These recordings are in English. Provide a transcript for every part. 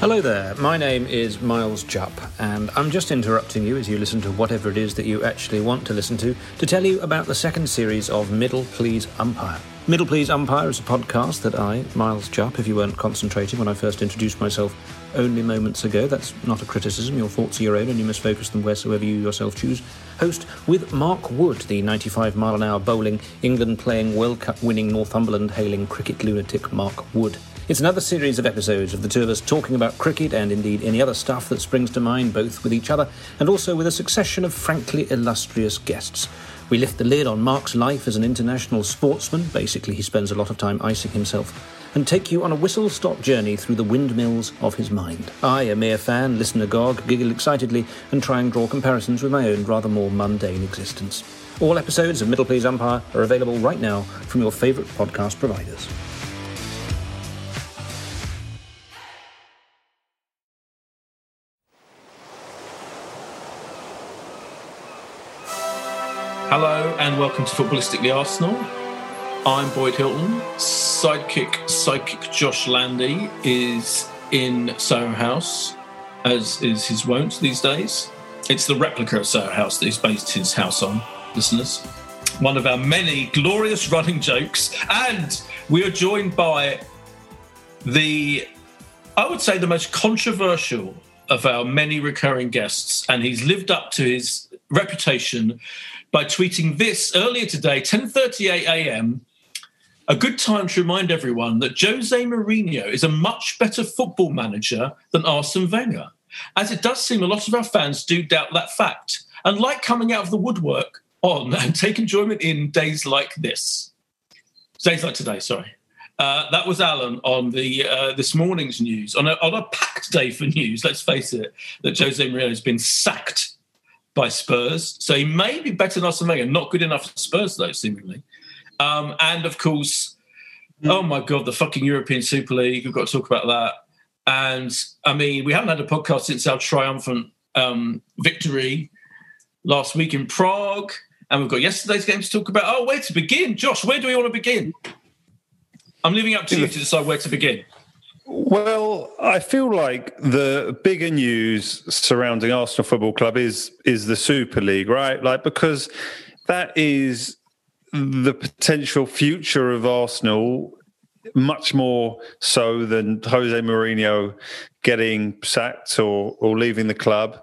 Hello there, my name is Miles Jupp, and I'm just interrupting you as you listen to whatever it is that you actually want to listen to to tell you about the second series of Middle Please Umpire. Middle Please Umpire is a podcast that I, Miles Jupp, if you weren't concentrating when I first introduced myself only moments ago, that's not a criticism, your thoughts are your own and you must focus them wheresoever you yourself choose, host with Mark Wood, the 95 mile an hour bowling, England playing World Cup winning Northumberland hailing cricket lunatic Mark Wood. It's another series of episodes of the two of us talking about cricket and indeed any other stuff that springs to mind, both with each other and also with a succession of frankly illustrious guests. We lift the lid on Mark's life as an international sportsman, basically, he spends a lot of time icing himself, and take you on a whistle stop journey through the windmills of his mind. I, a mere fan, listen agog, giggle excitedly, and try and draw comparisons with my own rather more mundane existence. All episodes of Middle Please Umpire are available right now from your favourite podcast providers. Hello and welcome to Footballistically Arsenal. I'm Boyd Hilton. Sidekick, psychic Josh Landy is in Soho House, as is his wont these days. It's the replica of Soho House that he's based his house on, listeners. One of our many glorious running jokes. And we are joined by the, I would say, the most controversial of our many recurring guests. And he's lived up to his reputation by tweeting this earlier today, 10:38 a.m. A good time to remind everyone that Jose Mourinho is a much better football manager than Arsene Wenger, as it does seem a lot of our fans do doubt that fact and like coming out of the woodwork on and take enjoyment in days like this. Days like today, sorry. Uh, that was Alan on the uh, this morning's news on a, on a packed day for news. Let's face it, that Jose Mourinho has been sacked by Spurs. So he may be better than Arsene Wenger. Not good enough for Spurs, though, seemingly. Um, and of course, mm. oh my God, the fucking European Super League. We've got to talk about that. And I mean, we haven't had a podcast since our triumphant um, victory last week in Prague. And we've got yesterday's game to talk about. Oh, where to begin? Josh, where do we want to begin? I'm leaving up to you to decide where to begin. Well, I feel like the bigger news surrounding Arsenal Football Club is is the Super League, right? Like because that is the potential future of Arsenal much more so than Jose Mourinho getting sacked or, or leaving the club,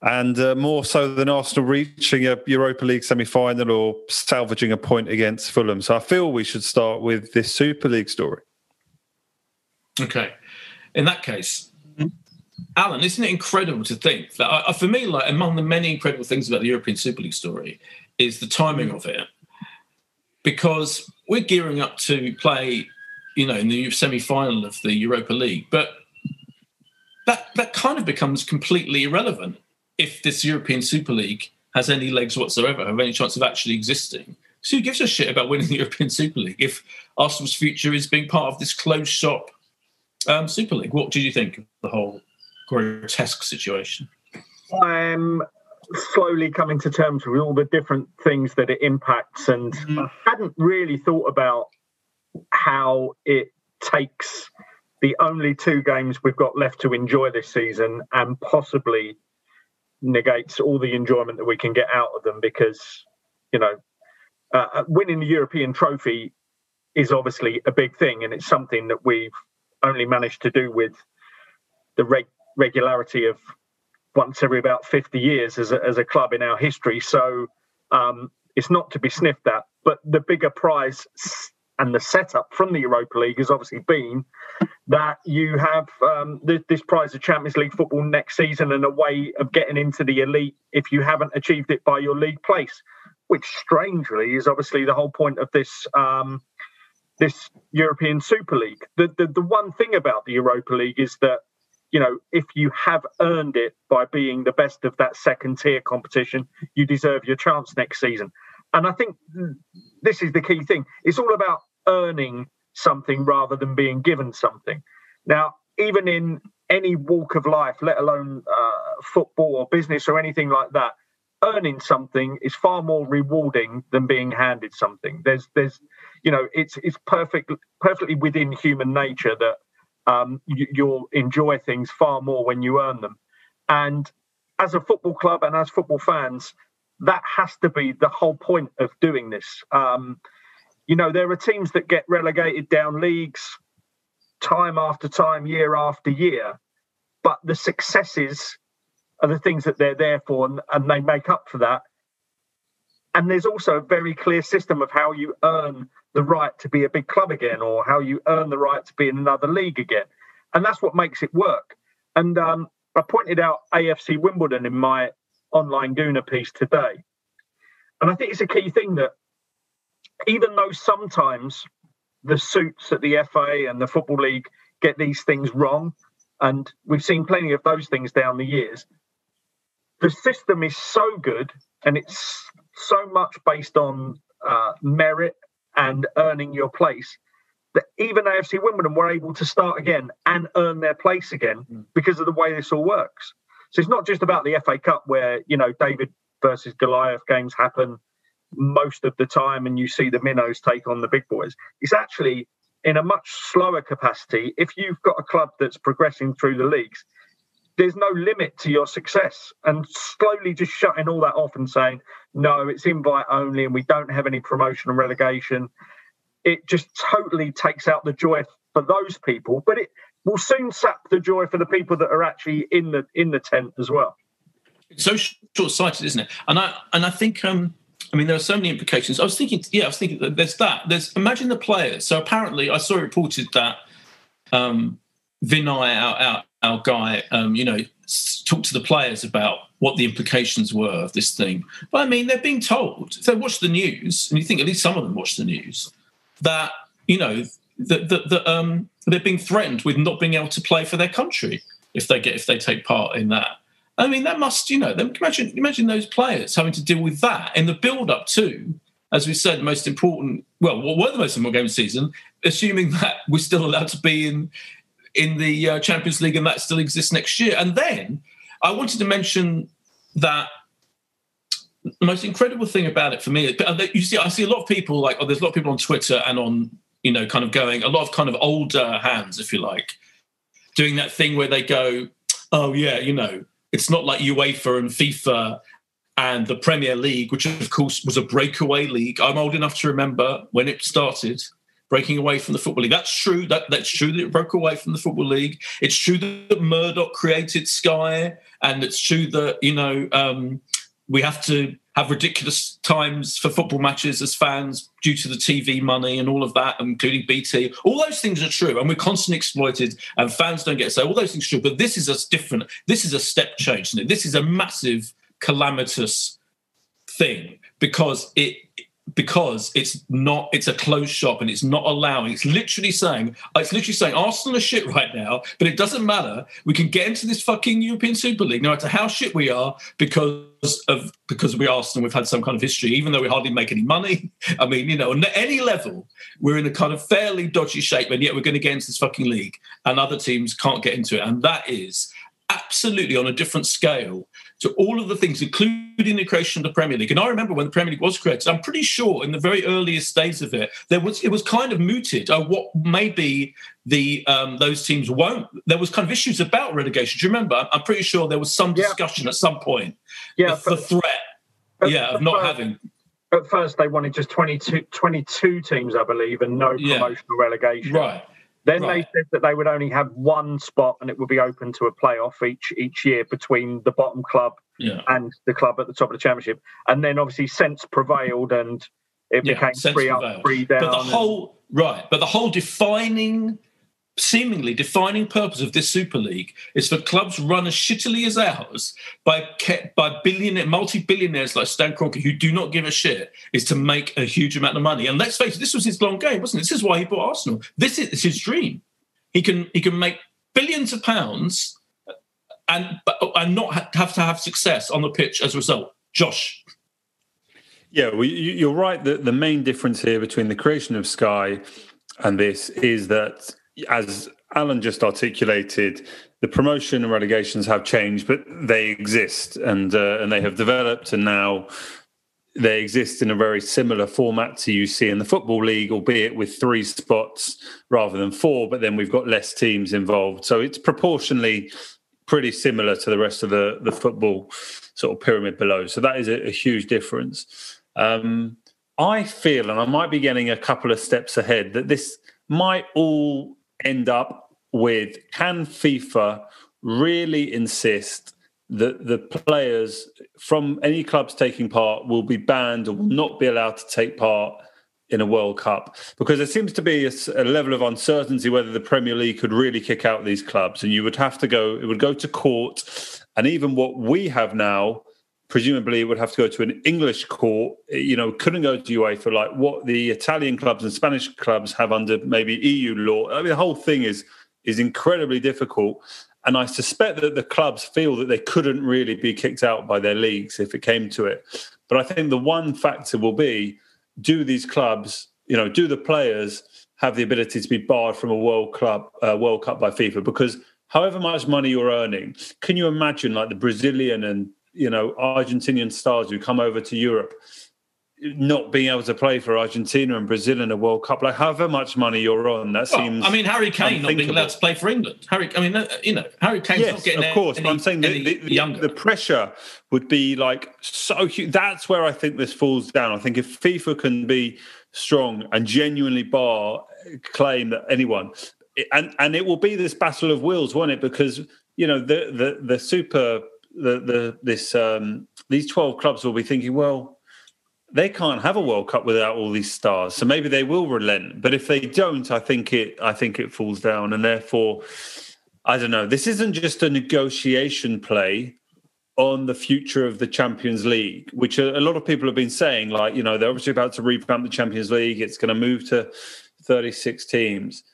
and uh, more so than Arsenal reaching a Europa League semi final or salvaging a point against Fulham. So I feel we should start with this Super League story. Okay. In that case, Alan, isn't it incredible to think that uh, for me, like among the many incredible things about the European Super League story is the timing of it, because we're gearing up to play, you know, in the semi-final of the Europa League, but that that kind of becomes completely irrelevant if this European Super League has any legs whatsoever, have any chance of actually existing. So who gives a shit about winning the European Super League if Arsenal's future is being part of this closed shop um, Super League. What did you think of the whole grotesque situation? I'm slowly coming to terms with all the different things that it impacts, and mm. I hadn't really thought about how it takes the only two games we've got left to enjoy this season and possibly negates all the enjoyment that we can get out of them because you know uh, winning the European trophy is obviously a big thing and it's something that we've only managed to do with the reg- regularity of once every about 50 years as a, as a club in our history. So um, it's not to be sniffed at. But the bigger prize and the setup from the Europa League has obviously been that you have um, this, this prize of Champions League football next season and a way of getting into the elite if you haven't achieved it by your league place, which strangely is obviously the whole point of this. Um, this European Super League. The, the the one thing about the Europa League is that you know if you have earned it by being the best of that second tier competition, you deserve your chance next season. And I think this is the key thing. It's all about earning something rather than being given something. Now, even in any walk of life, let alone uh, football or business or anything like that, earning something is far more rewarding than being handed something. There's, there's, you know, it's it's perfect, perfectly within human nature that um, you, you'll enjoy things far more when you earn them. And as a football club and as football fans, that has to be the whole point of doing this. Um, you know, there are teams that get relegated down leagues time after time, year after year, but the successes are the things that they're there for, and, and they make up for that. And there's also a very clear system of how you earn the right to be a big club again, or how you earn the right to be in another league again, and that's what makes it work. And um, I pointed out AFC Wimbledon in my online Gooner piece today. And I think it's a key thing that even though sometimes the suits at the FA and the Football League get these things wrong, and we've seen plenty of those things down the years, the system is so good and it's so much based on uh, merit and earning your place that even AFC Wimbledon were able to start again and earn their place again mm. because of the way this all works. So it's not just about the FA Cup where, you know, David versus Goliath games happen most of the time and you see the minnows take on the big boys. It's actually in a much slower capacity. If you've got a club that's progressing through the leagues, there's no limit to your success. And slowly just shutting all that off and saying, no, it's invite only and we don't have any promotion and relegation, it just totally takes out the joy for those people. But it will soon sap the joy for the people that are actually in the in the tent as well. So short sighted, isn't it? And I and I think um I mean there are so many implications. I was thinking, yeah, I was thinking that there's that. There's imagine the players. So apparently, I saw reported that um Vinai, our our, our guy, um, you know, talked to the players about what the implications were of this thing. But I mean, they're being told if they watch the news, and you think at least some of them watch the news, that you know that that, that um, they're being threatened with not being able to play for their country if they get if they take part in that. I mean, that must you know imagine imagine those players having to deal with that in the build up to, as we said, the most important. Well, what were the most important game of the season? Assuming that we're still allowed to be in in the uh, Champions League and that still exists next year. And then I wanted to mention that the most incredible thing about it for me, you see, I see a lot of people like, oh, there's a lot of people on Twitter and on you know, kind of going a lot of kind of older hands, if you like, doing that thing where they go, oh yeah, you know, it's not like UEFA and FIFA and the Premier League, which of course was a breakaway league. I'm old enough to remember when it started breaking away from the football league. That's true. That that's true that it broke away from the football league. It's true that Murdoch created Sky, and it's true that you know um, we have to have ridiculous times for football matches as fans due to the TV money and all of that, including BT. All those things are true, and we're constantly exploited, and fans don't get so. All those things are true, but this is a different. This is a step change. This is a massive calamitous thing because it because it's not it's a closed shop and it's not allowing it's literally saying it's literally saying arsenal are shit right now but it doesn't matter. We can get into this fucking european super league no matter how shit we are because of because we arsenal we've had some kind of history even though we hardly make any money. I mean you know on any level we're in a kind of fairly dodgy shape and yet we're going to get into this fucking league and other teams can't get into it. And that is absolutely on a different scale to all of the things, including the creation of the Premier League. And I remember when the Premier League was created, I'm pretty sure in the very earliest days of it, there was it was kind of mooted. Uh, what maybe the um, those teams won't. There was kind of issues about relegation. Do you remember? I'm pretty sure there was some discussion yeah. at some point. Yeah, the, the threat. yeah, of not having. At first, they wanted just 22, 22 teams, I believe, and no promotional yeah. relegation. Right. Then Right. they said that they would only have one spot and it would be open to a playoff each each year between the bottom club Yeah. and the club at the top of the championship. And then obviously sense prevailed and it Yeah, became three up, prevailed. three down. But the whole right, but the whole defining, seemingly defining purpose of this Super League is for clubs run as shittily as ours by by billionaire, multi-billionaires like Stan Kroenke who do not give a shit, is to make a huge amount of money. And let's face it, this was his long game, wasn't it? This is why he bought Arsenal. This is his dream. He can he can make billions of pounds and and not have to have success on the pitch as a result. Josh, Yeah, well, you- you're right that the main difference here between the creation of Sky and this is that, as Alan just articulated, the promotion and relegations have changed, but they exist and uh, and they have developed, and now they exist in a very similar format to you see in the football league, albeit with three spots rather than four. But then we've got less teams involved, so it's proportionally pretty similar to the rest of the the football sort of pyramid below. So that is a, a huge difference. Um, I feel, and I might be getting a couple of steps ahead, that this might all end up with can FIFA really insist that the players from any clubs taking part will be banned or will not be allowed to take part in a World Cup because there seems to be a level of uncertainty whether the Premier League could really kick out these clubs, and you would have to go. It would go to court, and even what we have now, presumably, it would have to go to an English court. You know, couldn't go to UEFA for like what the Italian clubs and Spanish clubs have under maybe EU law. I mean, the whole thing is is incredibly difficult. And I suspect that the clubs feel that they couldn't really be kicked out by their leagues if it came to it. But I think the one factor will be do these clubs, you know, do the players have the ability to be barred from a World Club uh, World Cup by FIFA? Because however much money you're earning, can you imagine like the Brazilian and you know Argentinian stars who come over to Europe not being able to play for Argentina and Brazil in a World Cup? Like however much money you're on, that Well, seems. I mean, Harry Kane not being allowed to play for England. Harry, I mean, uh, you know, Harry Kane's yes, not getting of course. any, but I'm saying the, the, the, the pressure would be like so huge. That's where I think this falls down. I think if FIFA can be strong and genuinely bar claim that anyone, and and it will be this battle of wills, won't it? Because you know the the the super the the this um these twelve clubs will be thinking, well. They can't have a World Cup without all these stars, so maybe they will relent. But if they don't, I think it. I think it falls down, and therefore, I don't know. This isn't just a negotiation play on the future of the Champions League, which a, lot of people have been saying. Like, you know, they're obviously about to revamp the Champions League. It's going to move to 36 teams.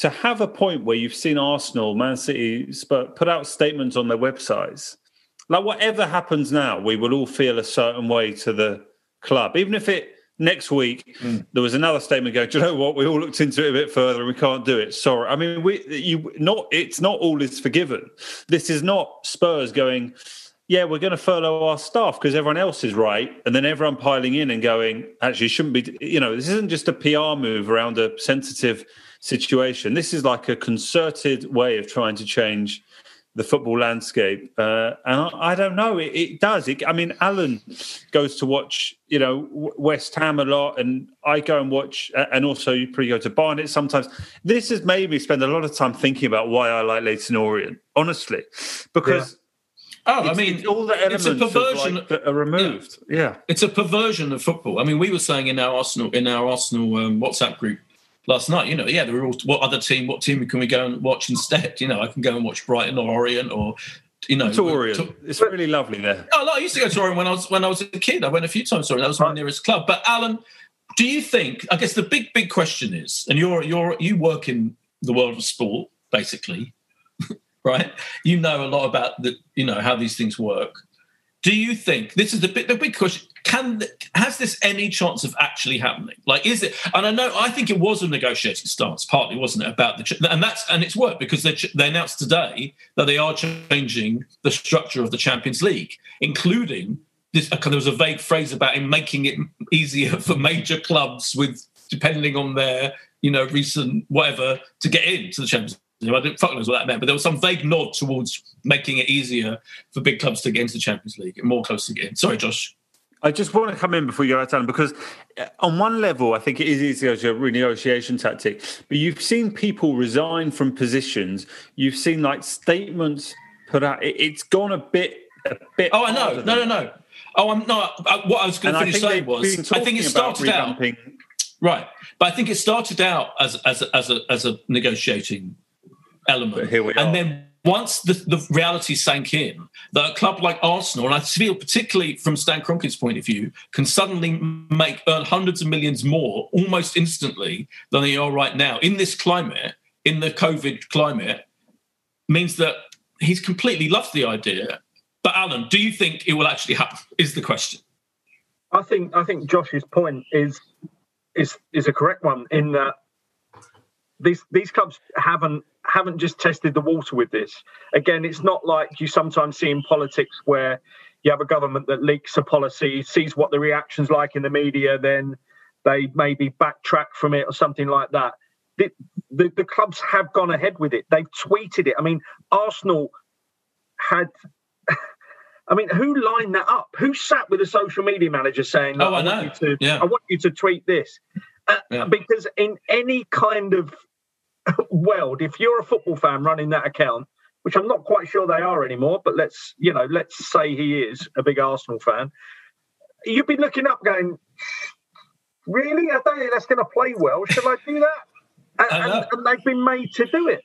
To have a point where you've seen Arsenal, Man City put out statements on their websites, like whatever happens now, we will all feel a certain way to the club, even if it next week hmm. there was another statement going. Do you know what? We all looked into it a bit further, and we can't do it. Sorry. I mean, we you not. It's not all is forgiven. This is not Spurs going. Yeah, we're going to furlough our staff because everyone else is right, and then everyone piling in and going. Actually, shouldn't be. You know, this isn't just a PR move around a sensitive situation. This is like a concerted way of trying to change the football landscape. Uh, and I, I don't know, it, it does. It, I mean, Alan goes to watch, you know, West Ham a lot, and I go and watch, and also you probably go to Barnet sometimes. This has made me spend a lot of time thinking about why I like Leyton Orient, honestly, because. oh, I mean, all the elements it's a of, perversion. like, that are removed. Yeah. it's a perversion of football. I mean, we were saying in our Arsenal in our Arsenal um, WhatsApp group last night. You know, yeah, there were all what other team? What team can we go and watch instead? You know, I can go and watch Brighton or Orient or you know, To Orient. to- It's really lovely there. Oh, no, I used to go to Orient when I was when I was a kid. I went a few times to Orient. That was my nearest club. But Alan, do you think? I guess the big big question is, and you're you're you work in the world of sport, basically, right? You know a lot about the you know how these things work. Do you think this is the big the big question? Can has this any chance of actually happening? Like, is it? And I know I think it was a negotiated stance, partly, wasn't it, about the and that's and it's worked because they they announced today that they are changing the structure of the Champions League, including this. There was a vague phrase about him making it easier for major clubs with depending on their you know recent whatever to get into the Champions. I didn't fuck knows what that meant, but there was some vague nod towards making it easier for big clubs to get into the Champions League and more clubs to get in. Sorry, Josh. I just want to come in before you go out, of Alan, because uh, on one level, I think it is easy as a renegotiation tactic. But you've seen people resign from positions. You've seen like statements put out. It, has gone a bit, a bit. Oh, I know. No, no, no. Oh, I'm not. Uh, what I was going to finish saying was, I think it started out right, but I think it started out as as as a as a negotiating element, here and are. then once the, the reality sank in, that a club like Arsenal, and I feel particularly from Stan Kroenke's point of view, can suddenly make earn hundreds of millions more almost instantly than they are right now in this climate, in the COVID climate, means that he's completely loved the idea. But Alan, do you think it will actually happen? Is the question. I think I think Josh's point is is is a correct one in that these these clubs haven't haven't just tested the water with this. Again, it's not like you sometimes see in politics where you have a government that leaks a policy, sees what the reaction's like in the media, then they maybe backtrack from it or something like that. The, the, the clubs have gone ahead with it. They've tweeted it. I mean, Arsenal had. I mean, who lined that up? Who sat with a social media manager saying, "Oh, I, I know. To, yeah. I want you to tweet this," uh, yeah. because in any kind of world, if you're a football fan running that account, which I'm not quite sure they are anymore, but let's you know, let's say he is a big Arsenal fan, you'd be looking up, going, "Really? I don't think that's going to play well. Should I do that?" And, and, and, they've been made to do it.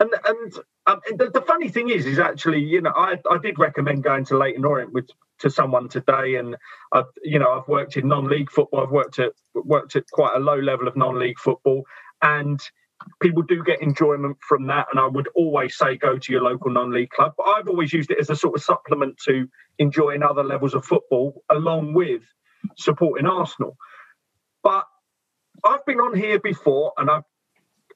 And and, um, the, the, funny thing is, is actually, you know, I, I did recommend going to Leyton Orient with to someone today, and I've you know I've worked in non-league football. I've worked at worked at quite a low level of non-league football, and people do get enjoyment from that. And I would always say go to your local non league club. But I've always used it as a sort of supplement to enjoying other levels of football along with supporting Arsenal. But I've been on here before and I've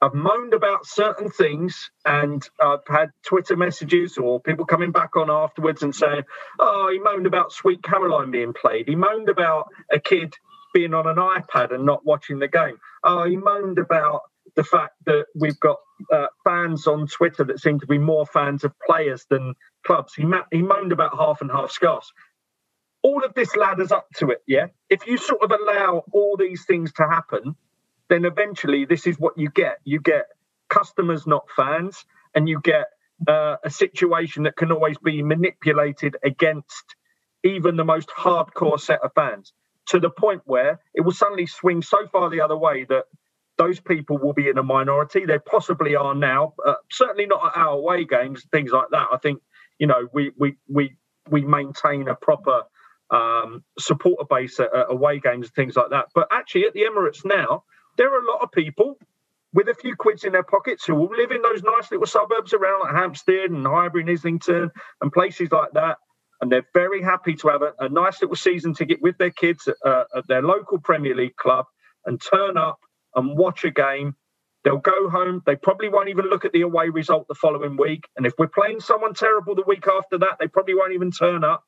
I've moaned about certain things and I've had Twitter messages or people coming back on afterwards and saying, Oh, he moaned about Sweet Caroline being played. He moaned about a kid being on an iPad and not watching the game. Oh, he moaned about the fact that we've got uh, fans on Twitter that seem to be more fans of players than clubs. He, ma- he moaned about half and half scarves. All of this ladders up to it, yeah? If you sort of allow all these things to happen, then eventually this is what you get. You get customers, not fans, and you get uh, a situation that can always be manipulated against even the most hardcore set of fans to the point where it will suddenly swing so far the other way that those people will be in a minority. They possibly are now, uh, certainly not at our away games, things like that. I think you know we we we we maintain a proper um, supporter base at, at away games, things like that. But actually, at the Emirates now, there are a lot of people with a few quids in their pockets who will live in those nice little suburbs around like Hampstead and Highbury and Islington and places like that. And they're very happy to have a, a nice little season ticket with their kids at, uh, at their local Premier League club and turn up and watch a game. They'll go home. They probably won't even look at the away result the following week. And if we're playing someone terrible the week after that, they probably won't even turn up.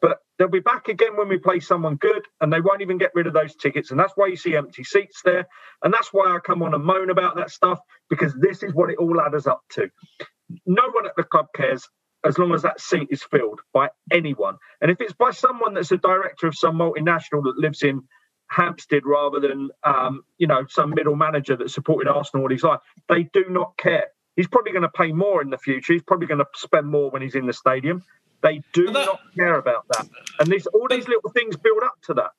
But they'll be back again when we play someone good, and they won't even get rid of those tickets. And that's why you see empty seats there. And that's why I come on and moan about that stuff, because this is what it all adds up to. No one at the club cares as long as that seat is filled by anyone. And if it's by someone that's a director of some multinational that lives in Hampstead rather than um, you know some middle manager that supported Arsenal all his life. They do not care. He's probably going to pay more in the future. He's probably going to spend more when he's in the stadium. They do that, not care about that, and these all these little things build up to that.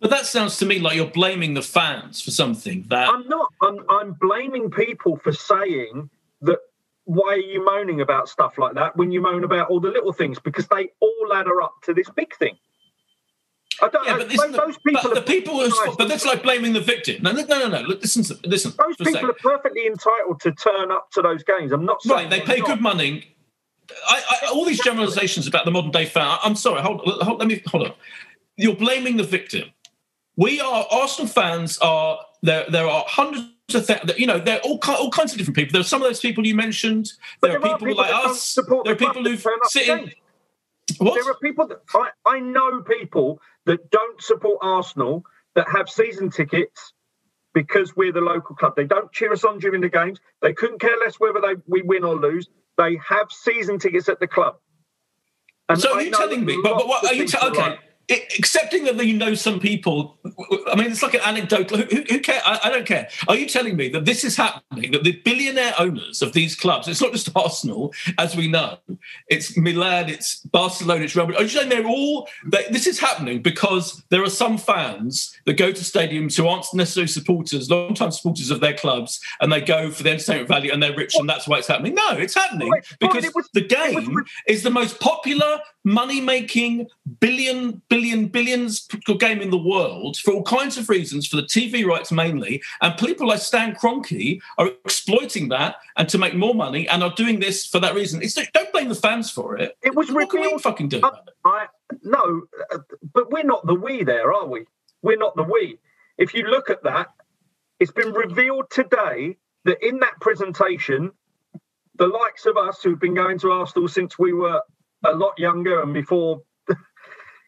But that sounds to me like you're blaming the fans for something that I'm not. I'm, I'm blaming people for saying that. Why are you moaning about stuff like that when you moan about all the little things? Because they all ladder up to this big thing. I don't. Yeah, but those, those people. But the people who but that's like blaming the victim. No, no, no, no. Listen, listen. Those people are perfectly entitled to turn up to those games. I'm not right. They pay not. good money. I, I, all these generalizations about the modern day fan. I'm sorry. Hold, hold. Let me hold on. You're blaming the victim. We are Arsenal fans. Are there? There are hundreds of th- you know. There are all all kinds of different people. There are some of those people you mentioned. There, there are, people, people like us. There are people who sit in. What? There are people that I, I know people that don't support Arsenal that have season tickets because we're the local club. They don't cheer us on during the games. They couldn't care less whether they we win or lose. They have season tickets at the club. And so are you telling me? But, but what are you? T- okay. Accepting that you know some people, I mean, it's like an anecdote. Who, who, who cares? I, I, don't care. Are you telling me that this is happening? That the billionaire owners of these clubs, it's not just Arsenal, as we know, it's Milan, it's Barcelona, it's Real Madrid. Are you saying they're all, they, this is happening because there are some fans that go to stadiums who aren't necessarily supporters, long-time supporters of their clubs, and they go for the entertainment value and they're rich and that's why it's happening? No, it's happening because the game is the most popular, money-making, billion, billion billion, billions game in the world for all kinds of reasons, for the TV rights mainly. And people like Stan Kroenke are exploiting that and to make more money and are doing this for that reason. It's, don't blame the fans for it. It was what can we fucking do? I, I, no, uh, but we're not the we there, are we? We're not the we. If you look at that, it's been revealed today that in that presentation, the likes of us who've been going to Arsenal since we were a lot younger and before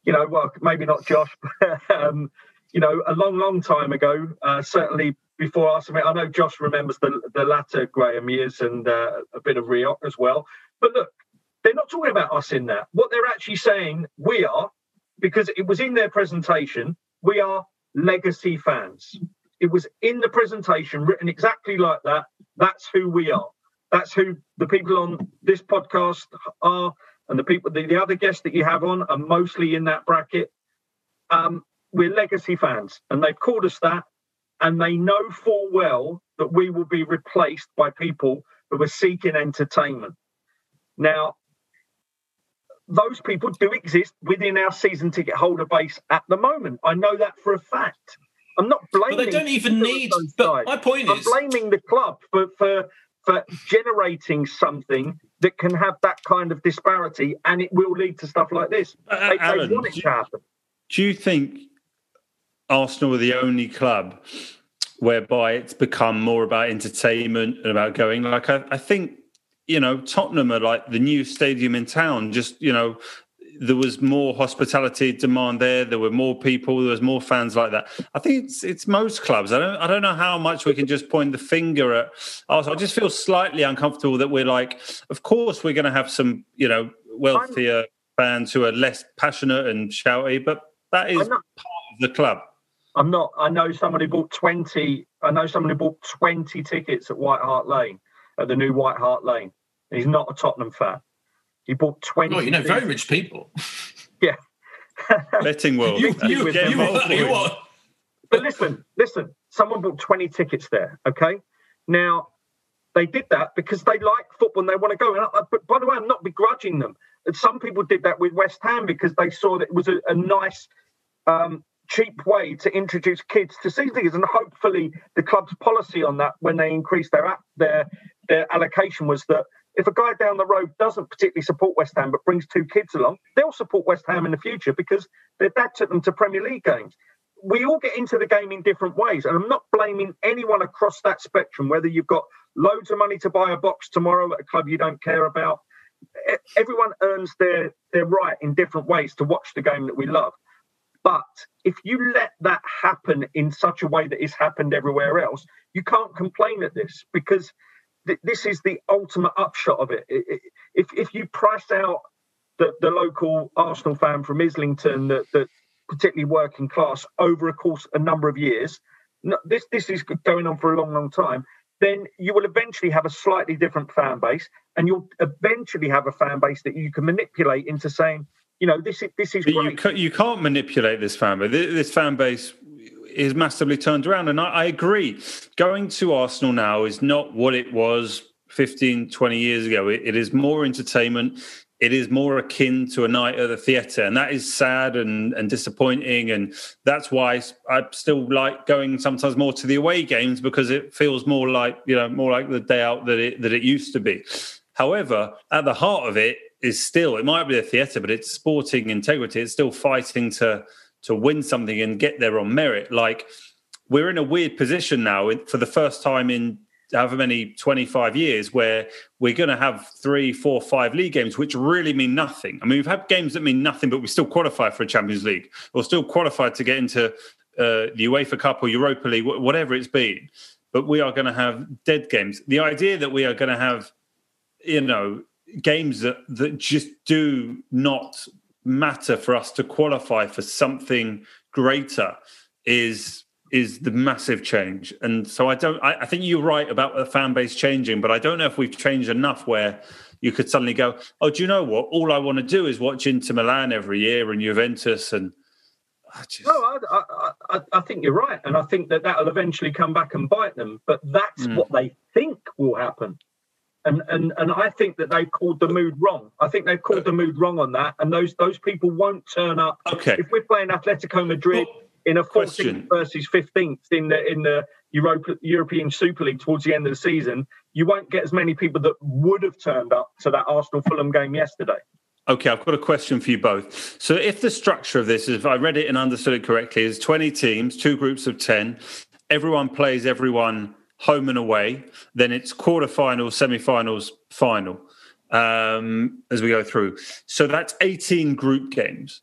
you know, well, maybe not Josh, but, um, you know, a long, long time ago, uh, certainly before us. I mean, I know Josh remembers the, the latter Graham years and uh, a bit of Rioch as well. But look, they're not talking about us in that. What they're actually saying, we are, because it was in their presentation, we are legacy fans. It was in the presentation written exactly like that. That's who we are. That's who the people on this podcast are and the people, the, the other guests that you have on are mostly in that bracket. Um, we're legacy fans, and they've called us that, and they know full well that we will be replaced by people who are seeking entertainment. Now, those people do exist within our season ticket holder base at the moment. I know that for a fact. I'm not blaming. But they don't even need. But my point I'm is, I'm blaming the club for for for generating something that can have that kind of disparity, and it will lead to stuff like this. Uh, they, Alan, they want it to happen. Do you think Arsenal are the only club whereby it's become more about entertainment and about going? Like, I, I think you know, Tottenham are like the new stadium in town. Just you know, there was more hospitality demand there. There were more people. There was more fans like that. I think it's it's most clubs. I don't I don't know how much we can just point the finger at. I just feel slightly uncomfortable that we're like, of course we're going to have some you know wealthier fans who are less passionate and shouty, but that is not, part of the club. I'm not. I know somebody bought twenty. I know somebody bought twenty tickets at White Hart Lane at the new White Hart Lane. He's not a Tottenham fan. He bought 20. Oh, you know, very rich people. yeah. Betting world. you, you, you, you are. But listen, listen, someone bought 20 tickets there, okay? Now, they did that because they like football and they want to go. And I, but by the way, I'm not begrudging them. Some people did that with West Ham because they saw that it was a, a nice, um, cheap way to introduce kids to season tickets. And hopefully, the club's policy on that when they increased their their their allocation was that if a guy down the road doesn't particularly support West Ham but brings two kids along, they'll support West Ham in the future because their dad took them to Premier League games. We all get into the game in different ways, and I'm not blaming anyone across that spectrum, whether you've got loads of money to buy a box tomorrow at a club you don't care about. Everyone earns their, their right in different ways to watch the game that we love. But if you let that happen in such a way that it's happened everywhere else, you can't complain at this because – this is the ultimate upshot of it. If if you price out the, the local Arsenal fan from Islington that, that particularly working class over a course a number of years, this this is going on for a long, long time. Then you will eventually have a slightly different fan base, and you'll eventually have a fan base that you can manipulate into saying, you know, this is this is. You, can't, you can't manipulate this fan base. This fan base is massively turned around. And I, I, agree. Going to Arsenal now is not what it was 15, 20 years ago. it, it is more entertainment. It is more akin to a night at the theatre. And that is sad and, and disappointing. And that's why I still like going sometimes more to the away games because it feels more like, you know, more like the day out that it, that it used to be. However, at the heart of it is still, it might be a theatre, but it's sporting integrity. It's still fighting to to win something and get there on merit. Like we're in a weird position now for the first time in however many 25 years where we're going to have three four five league games which really mean nothing. I mean we've had games that mean nothing but we still qualify for a champions league or still qualified to get into uh, the uefa cup or europa league whatever it's been. But we are going to have dead games. The idea that we are going to have you know games that, that just do not matter for us to qualify for something greater is is the massive change. And so I don't I, I think you're right about the fan base changing, but I don't know if we've changed enough where you could suddenly go, oh, do you know what? All I want to do is watch Inter Milan every year and Juventus and I just... No, I, I, I, think you're right, and I think that that'll eventually come back and bite them. But that's mm. what they think will happen, and and and I think that they've called the mood wrong. I think they've called the mood wrong on that, and those those people won't turn up. Okay, if we're playing Atletico Madrid well, in a 14th versus 15th in the in the Europa, European Super League towards the end of the season, you won't get as many people that would have turned up to that Arsenal Fulham game yesterday. Okay, I've got a question for you both. So, if the structure of this, if I read it and understood it correctly, is 20 teams, two groups of 10, everyone plays everyone home and away, then it's quarterfinals, semi-finals, final um, as we go through. So that's 18 group games.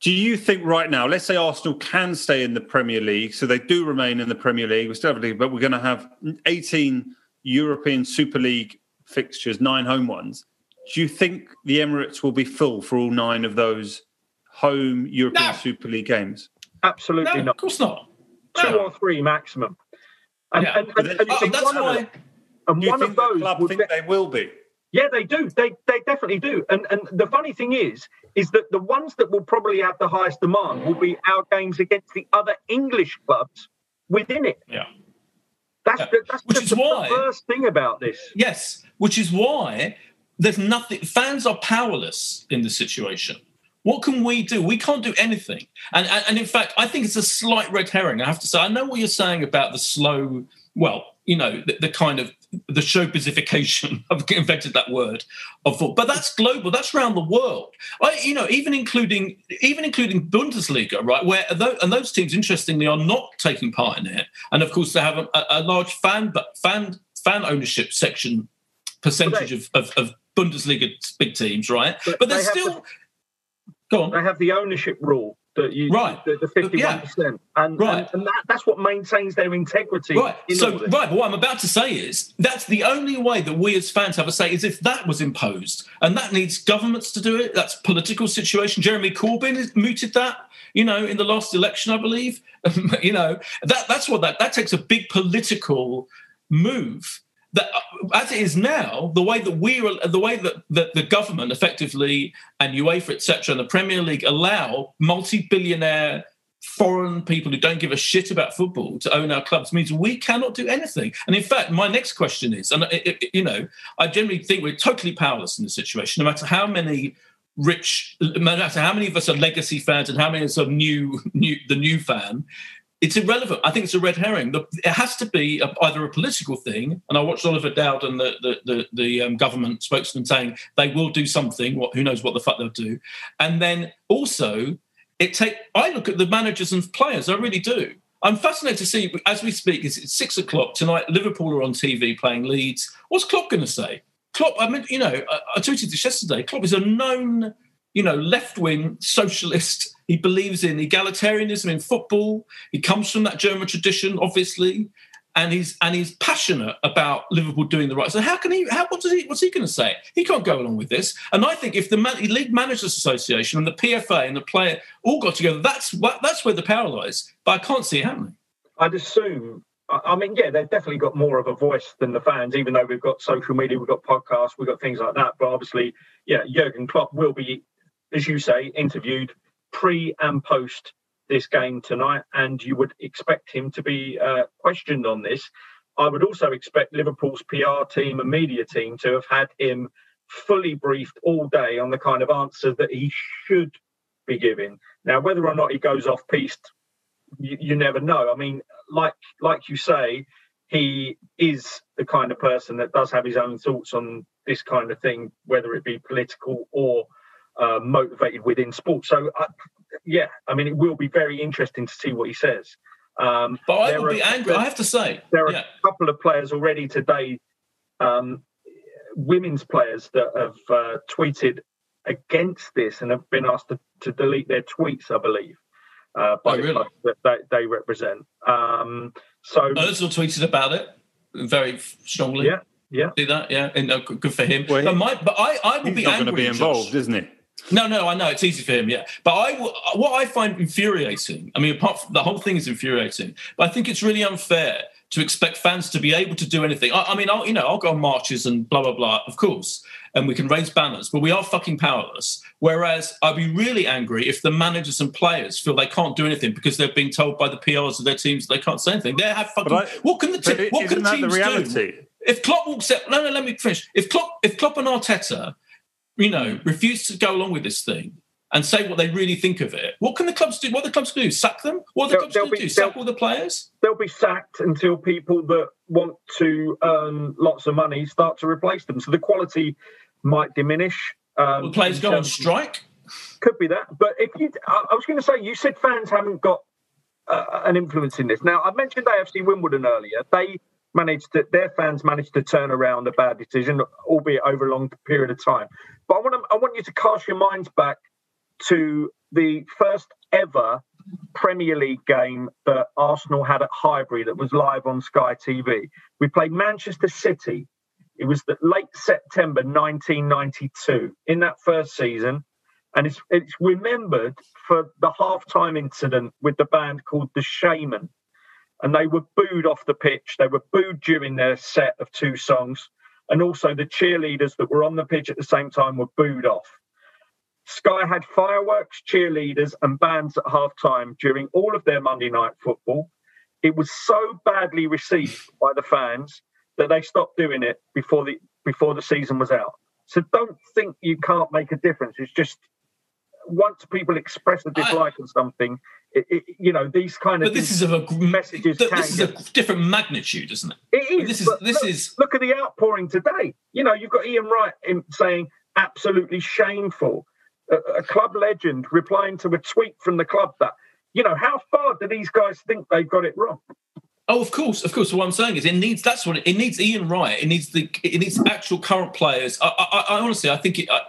Do you think right now, let's say Arsenal can stay in the Premier League, so they do remain in the Premier League, we still have a league, but we're going to have 18 European Super League fixtures, nine home ones. Do you think the Emirates will be full for all nine of those home European no. Super League games? Absolutely no, not. Of course not. Two no. or three maximum. And, yeah. and, and, and, oh, that's why. and one of those club think be, they will be. Yeah, they do. They they definitely do. And and the funny thing is, is that the ones that will probably have the highest demand will be our games against the other English clubs within it. Yeah. That's, yeah. the, that's which is the why, first thing about this. Yes, which is why there's nothing. Fans are powerless in the situation. What can we do? We can't do anything. And, and, and in fact, I think it's a slight red herring. I have to say, I know what you're saying about the slow. Well, you know, the, the kind of the showbizification. I've invented that word of but that's global. That's around the world. I, you know, even including even including Bundesliga, right? Where and those teams, interestingly, are not taking part in it. And of course, they have a, a large fan but fan fan ownership section percentage of, of, of Bundesliga big teams, right? But, but they're still. The, go on. They have the ownership rule that you right. the, the 51% yeah. and, right. and, and that, that's what maintains their integrity right. so right but what i'm about to say is that's the only way that we as fans have a say is if that was imposed. And that needs governments to do it. That's political situation. Jeremy corbyn mooted that you know in the last election i believe. You know that that's what that that takes a big political move that uh, as it is now, the way that we are, the way that, the government effectively and UEFA, etc., and the Premier League allow multi-billionaire foreign people who don't give a shit about football to own our clubs means we cannot do anything. And in fact, my next question is, and it, it, you know, I generally think we're totally powerless in this situation, no matter how many rich, no matter how many of us are legacy fans and how many of us are new, new, the new fan it's irrelevant. I think it's a red herring. It has to be a, either a political thing, and I watched Oliver Dowden the the, the, the um, government spokesman saying they will do something. What who knows what the fuck they'll do, and then also it take. I look at the managers and players. I really do. I'm fascinated to see as we speak. It's six o'clock tonight. Liverpool are on TV playing Leeds. What's Klopp going to say? Klopp. I mean, you know, I, I tweeted this yesterday. Klopp is a known, you know, left wing socialist he believes in egalitarianism in football. He comes from that German tradition, obviously, and he's and he's passionate about Liverpool doing the right. So how can he? How what does he? What's he going to say? He can't go along with this. And I think if the League Managers Association and the PFA and the player all got together, that's what that's where the power lies. But I can't see it happening. I'd assume. I mean, yeah, they've definitely got more of a voice than the fans, even though we've got social media, we've got podcasts, we've got things like that. But obviously, yeah, Jurgen Klopp will be, as you say, interviewed pre and post this game tonight, and you would expect him to be uh, questioned on this. I would also expect Liverpool's PR team and media team to have had him fully briefed all day on the kind of answer that he should be giving. Now, whether or not he goes off piste, you, you never know. I mean, like like you say, he is the kind of person that does have his own thoughts on this kind of thing, whether it be political or uh, motivated within sports. So, uh, yeah, I mean, it will be very interesting to see what he says. Um, but I would be angry. I have to say, there are yeah. a couple of players already today, um, women's players that have uh, tweeted against this and have been asked to, to delete their tweets. I believe. Uh, by oh, the really? that they, they represent. Um, so Özil tweeted about it very strongly. Yeah, yeah. See that? Yeah, and uh, good for him. Well, but, my, but I, I will be not going to be involved, isn't he? No, no, I know it's easy for him, yeah. But I, what I find infuriating, I mean, apart from the whole thing is infuriating, but I think it's really unfair to expect fans to be able to do anything. I, I mean, I'll, you know, I'll go on marches and blah blah blah, of course, and we can raise banners, but we are fucking powerless. Whereas I'd be really angry if the managers and players feel they can't do anything because they're being told by the PRs of their teams they can't say anything. They have fucking. I, what can the te- what can teams do? If Klopp walks out, no, no, let me finish. If Klopp, if Klopp and Arteta, you know, refuse to go along with this thing, and say what they really think of it. What can the clubs do? What the clubs do? Sack them? What are the they'll, clubs going to do? Sack all the players? They'll be sacked until people that want to earn lots of money start to replace them. So the quality might diminish. Um, Will players go on strike? Could be that. But if you, I was going to say, you said fans haven't got uh, an influence in this. Now, I mentioned AFC Wimbledon earlier. They managed to, their fans managed to turn around a bad decision, albeit over a long period of time. But I want to, I want you to cast your minds back to the first ever Premier League game that Arsenal had at Highbury that was live on Sky TV. We played Manchester City. It was the late September 1992 in that first season. And it's, it's remembered for the halftime incident with the band called The Shamen. And they were booed off the pitch. They were booed during their set of two songs. And also the cheerleaders that were on the pitch at the same time were booed off. Sky had fireworks, cheerleaders, and bands at half time during all of their Monday night football. It was so badly received by the fans that they stopped doing it before the before the season was out. So don't think you can't make a difference. It's just once people express a dislike I, of something, it, it, you know these kind of but this is of a messages. This is a different magnitude, isn't it? It is. This is this look, is. Look at the outpouring today. You know, you've got Ian Wright saying absolutely shameful a, a club legend replying to a tweet from the club that, you know, how far do these guys think they've got it wrong? Oh, of course, of course. What I'm saying is, it needs that's what it, it needs. Ian Wright. It needs the it needs actual current players. I, I, I honestly, I think it, I,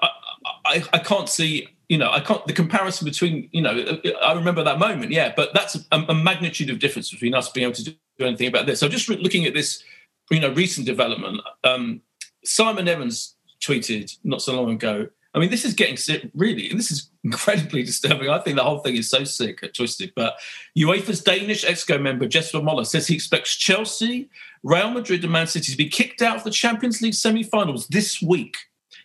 I, I can't see. You know, I can't. The comparison between you know, I remember that moment. Yeah, but that's a, a magnitude of difference between us being able to do anything about this. So just looking at this, you know, recent development. Um, Simon Evans tweeted not so long ago I mean, this is getting sick, really, and this is incredibly disturbing. I think the whole thing is so sick and twisted. But UEFA's Danish EXCO member, Jesper Moller, says he expects Chelsea, Real Madrid, and Man City to be kicked out of the Champions League semi finals this week.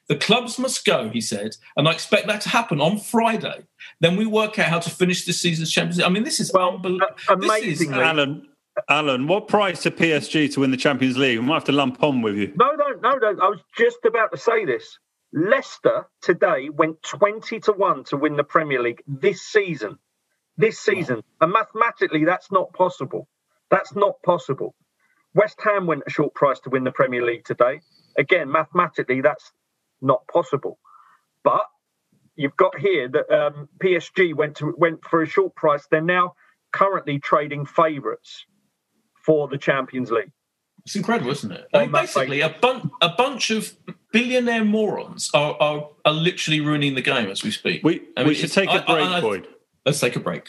The clubs must go, he said, and I expect that to happen on Friday. Then we work out how to finish this season's Champions League. I mean, this is well, unbelievable. Uh, amazingly. Alan, Alan, what price to PSG to win the Champions League? We might have to lump on with you. No, no, no, no. I was just about to say this. Leicester today went 20 to 1 to win the Premier League this season. This season. And mathematically, that's not possible. That's not possible. West Ham went a short price to win the Premier League today. Again, mathematically, that's not possible. But you've got here that um, PSG went to went for a short price. They're now currently trading favourites for the Champions League. It's incredible, isn't it? I mean, basically, a, bun- a bunch of billionaire morons are, are, are literally ruining the game as we speak. We, I mean, we should take a break, I, I, Boyd. Let's take a break.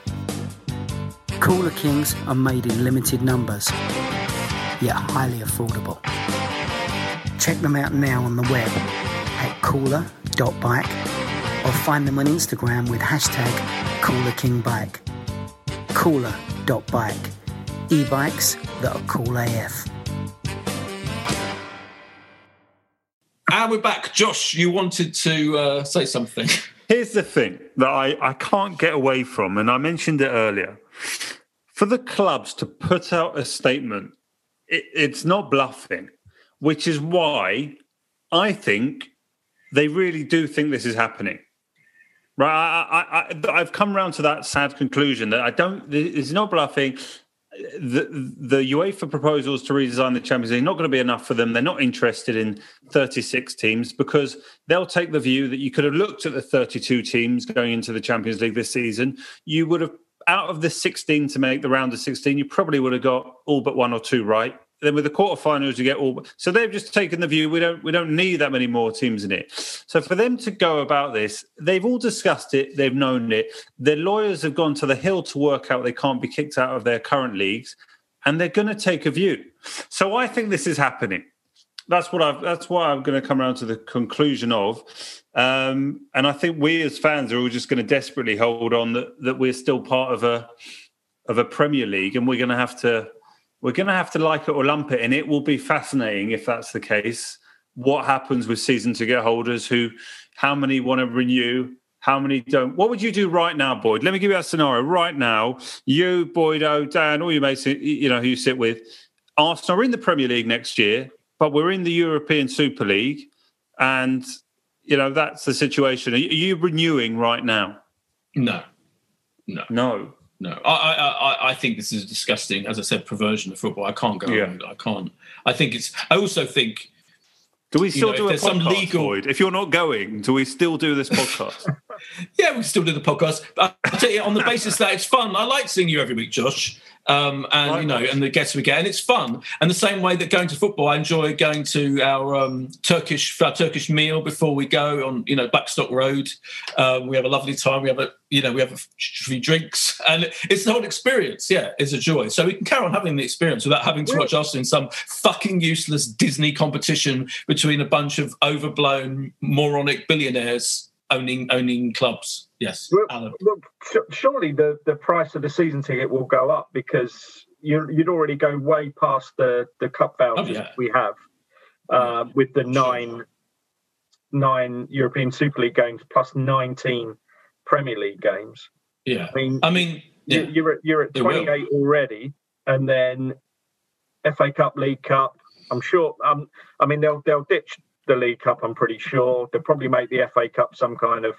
Cooler Kings are made in limited numbers, yet highly affordable. Check them out now on the web at cooler.bike or find them on Instagram with hashtag CoolerKingBike cooler.bike. E-bikes that are cool AF. And we're back. Josh, you wanted to uh, say something. Here's the thing that I, I can't get away from, and I mentioned it earlier. For the clubs to put out a statement, it, it's not bluffing, which is why I think they really do think this is happening. Right, I, have come around to that sad conclusion that I don't. It's not bluffing. the, the UEFA proposals to redesign the Champions League not going to be enough for them. They're not interested in 36 teams because they'll take the view that you could have looked at the 32 teams going into the Champions League this season. You would have out of the 16 to make the round of 16, you probably would have got all but one or two right. Then with the quarterfinals, you get all. So they've just taken the view we don't we don't need that many more teams in it. So for them to go about this, they've all discussed it. They've known it. Their lawyers have gone to the hill to work out they can't be kicked out of their current leagues, and they're going to take a view. So I think this is happening. That's what I've. That's what I'm going to come around to the conclusion of. Um, and I think we as fans are all just going to desperately hold on that, that we're still part of a of a Premier League, and we're going to have to we're going to have to like it or lump it, and it will be fascinating if that's the case. What happens with season ticket holders? Who, how many want to renew? How many don't? What would you do right now, Boyd? Let me give you a scenario. Right now, you, Boydo, Dan, all your mates, you know who you sit with. Arsenal are in the Premier League next year, but we're in the European Super League, and you know that's the situation. Are you renewing right now? No, no, no. No, I, I, I think this is disgusting. As I said, perversion of football. I can't go. Yeah. I can't. I think it's. I also think. Do we still you know, do a podcast, some legal? Boyd? If you're not going, do we still do this podcast? yeah, we still do the podcast. I'll tell you on the basis that it's fun. I like seeing you every week, Josh um, and you know, and the guests we get, and it's fun. And the same way that going to football, I enjoy going to our um, Turkish our Turkish meal before we go on, you know, Blackstock Road. Um, we have a lovely time. We have a, you know, we have a few drinks, and it's the whole experience. Yeah, it's a joy. So we can carry on having the experience without having to watch us in some fucking useless Disney competition between a bunch of overblown moronic billionaires owning owning clubs. Yes, well, surely the the price of the season ticket will go up because you, would already go way past the the cup vouchers oh, yeah. we have uh, with the nine nine European Super League games plus nineteen Premier League games. Yeah, I mean, I mean, yeah. you're at, you're at twenty eight already, and then FA Cup, League Cup. I'm sure. Um, I mean, they'll they'll ditch the League Cup, I'm pretty sure. They'll probably make the FA Cup some kind of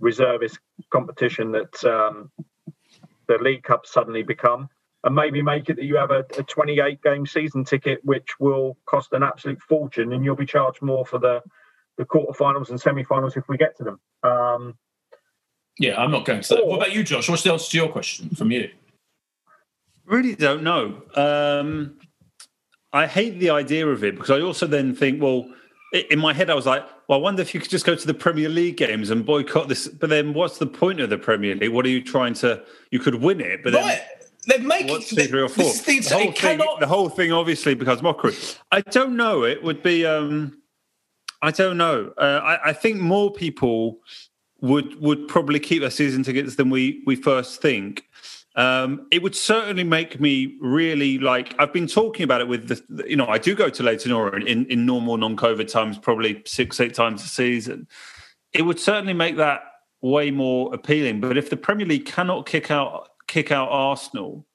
reservist competition that um, the League Cup suddenly become. And maybe make it that you have a, a 28 game season ticket, which will cost an absolute fortune, and you'll be charged more for the, the quarterfinals and semi-finals if we get to them. Um, yeah, I'm not going to that. What about you, Josh? What's the answer to your question from you? Really don't know. Um, I hate the idea of it because I also then think, well, in my head, I was like, well, I wonder if you could just go to the Premier League games and boycott this. But then, what's the point of the Premier League? What are you trying to? You could win it, but right. then They're making what's two, three, or four. the, whole thing, the whole thing obviously becomes mockery. I don't know. It would be. um I don't know. Uh, I, I think more people would would probably keep their season tickets than we we first think. Um, it would certainly make me really like. I've been talking about it with the, you know, I do go to Leyton Orient in, in normal non-COVID times, probably six, eight times a season. It would certainly make that way more appealing. But if the Premier League cannot kick out kick out Arsenal,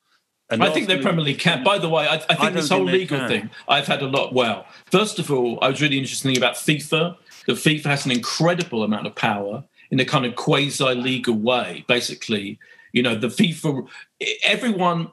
and I think the Premier League can. By the way, I, I think I this whole think legal thing, I've had a lot. Well, first of all, I was really interested in about FIFA. That FIFA has an incredible amount of power in a kind of quasi legal way. Basically, you know, the FIFA, everyone,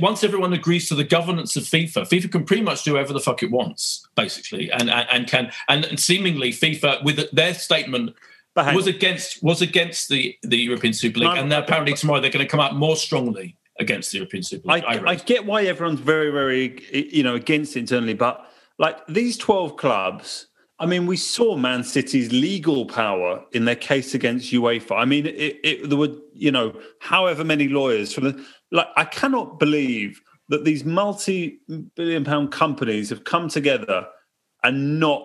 once everyone agrees to the governance of FIFA, FIFA can pretty much do whatever the fuck it wants, basically, and and, and can and seemingly FIFA with their statement was against was against the the European Super League, and apparently tomorrow they're going to come out more strongly against the European Super League. I, I, I get why everyone's very very you know against internally, but like these twelve clubs I mean, we saw Man City's legal power in their case against UEFA. I mean, it, it, there were, you know, however many lawyers from the like. I cannot believe that these multi-billion-pound companies have come together and not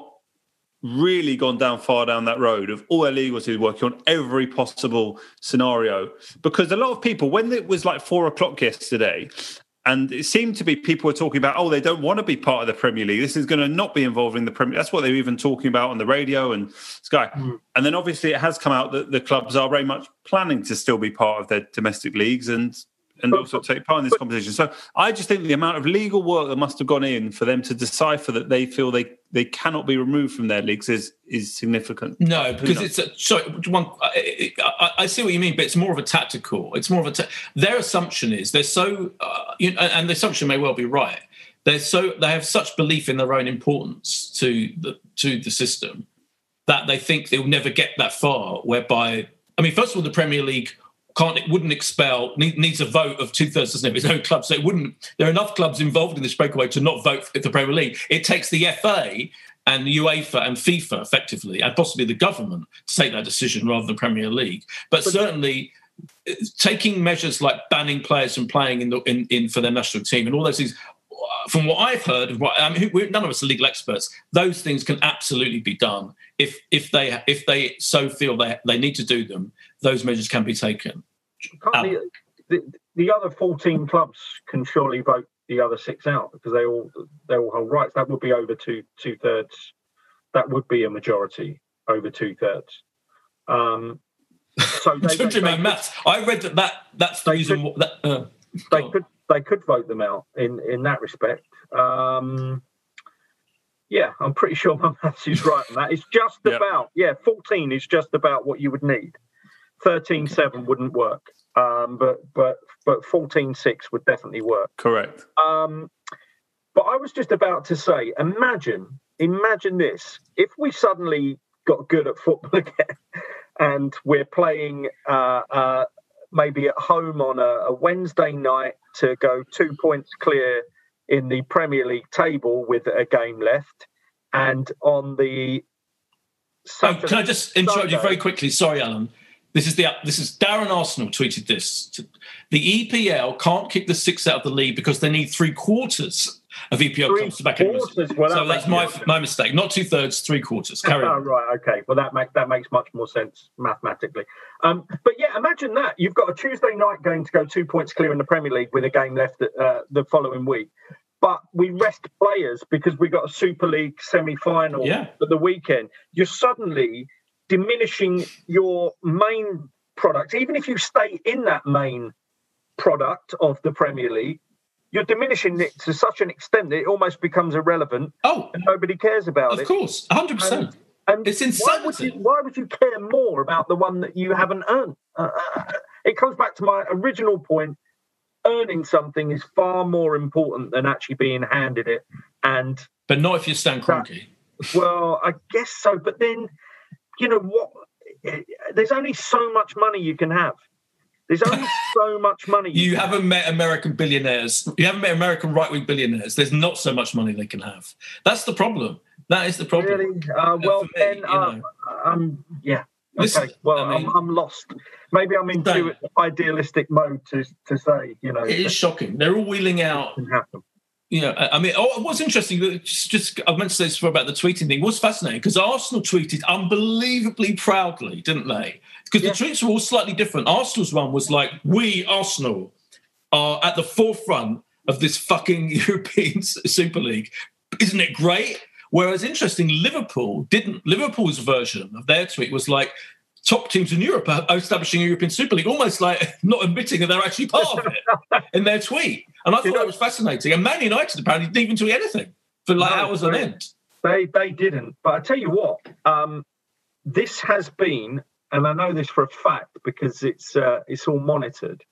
really gone down far down that road of all their legal teams working on every possible scenario. Because a lot of people, when it was like four o'clock yesterday, and it seemed to be people were talking about, oh, they don't want to be part of the Premier League. This is going to not be involving the Premier. That's what they were even talking about on the radio and Sky. Mm. And then obviously it has come out that the clubs are very much planning to still be part of their domestic leagues, and and also take part in this competition. So I just think the amount of legal work that must have gone in for them to decipher that they feel they they cannot be removed from their leagues is is significant. No, because it's a, sorry. One, I, I, I, see what you mean, but it's more of a tactical. It's more of a ta- their assumption is they're so, uh, you know, and the assumption may well be right. They're so they have such belief in their own importance to the to the system that they think they'll never get that far. Whereby, I mean, first of all, the Premier League can't it wouldn't expel needs a vote of two thirds of its own clubs. So it wouldn't. There are enough clubs involved in this breakaway to not vote for the Premier League. It takes the FA and UEFA and FIFA effectively, and possibly the government, to take that decision rather than Premier League. But, but certainly. Uh, taking measures like banning players from playing in, the, in, in for their national team and all those things, from what I've heard, what, I mean, none of us are legal experts. Those things can absolutely be done if if they if they so feel they they need to do them. Those measures can be taken. Um, the, the other fourteen clubs can surely vote the other six out because they all they all hold rights. That would be over two two thirds. That would be a majority over two thirds. Um, so they, they, they, maths. I read that, that that's the reason. Could, that, uh, they could they could vote them out in in that respect. Um, yeah, I'm pretty sure my maths is right on that. It's just yep. about yeah, 14 is just about what you would need. 13 7 wouldn't work, um, but but but 14 6 would definitely work. Correct. Um, but I was just about to say, imagine imagine this: if we suddenly got good at football again, and we're playing uh, uh, maybe at home on a, a Wednesday night to go two points clear in the Premier League table with a game left, and on the oh, can I just interrupt Sunday, you very quickly? Sorry, Alan. This is the this is Darren Arsenal tweeted this. The EPL can't kick the six out of the league because they need three quarters of EPL three to back in. Well, so that's my my mistake. Not two thirds, three quarters. Carry on. right. Okay. Well, that makes that makes much more sense mathematically. Um, but yeah, imagine that you've got a Tuesday night game to go two points clear in the Premier League with a game left uh, the following week. But we rest players because we got a Super League semi final yeah. for the weekend. You're suddenly diminishing your main product, even if you stay in that main product of the Premier League, you're diminishing it to such an extent that it almost becomes irrelevant. Oh, and nobody cares about of it. Of course, hundred percent. And it's insanity. Why would, you, why would, you, care more about the one that you haven't earned? Uh, uh, it comes back to my original point. Earning something is far more important than actually being handed it. And but not if you Stan Kroenke. Well, I guess so. But then you know what? There's only so much money you can have. There's only so much money. You, you haven't have. met American billionaires. You haven't met American right wing billionaires. There's not so much money they can have. That's the problem. That is the problem. Really? Uh, well, me, then, uh, um, yeah. Okay. Listen, well, I am I'm lost. Maybe I'm in too idealistic mode to to say, you know. It is shocking. They're all wheeling out yeah, I mean, oh, what's interesting, uh, just, just I meant to say this for about the tweeting thing, was fascinating because Arsenal tweeted unbelievably proudly, didn't they? Because yeah. the tweets were all slightly different. Arsenal's one was like, we, Arsenal, are at the forefront of this fucking European Super League. Isn't it great? Whereas interesting, Liverpool didn't. Liverpool's version of their tweet was like, top teams in Europe are establishing a European Super League, almost like not admitting that they're actually part of it in their tweet. And I thought that was fascinating. And Man United apparently didn't even tweet anything for like no, hours on end. They they didn't. But I tell you what, um, this has been, and I know this for a fact because it's uh, it's all monitored.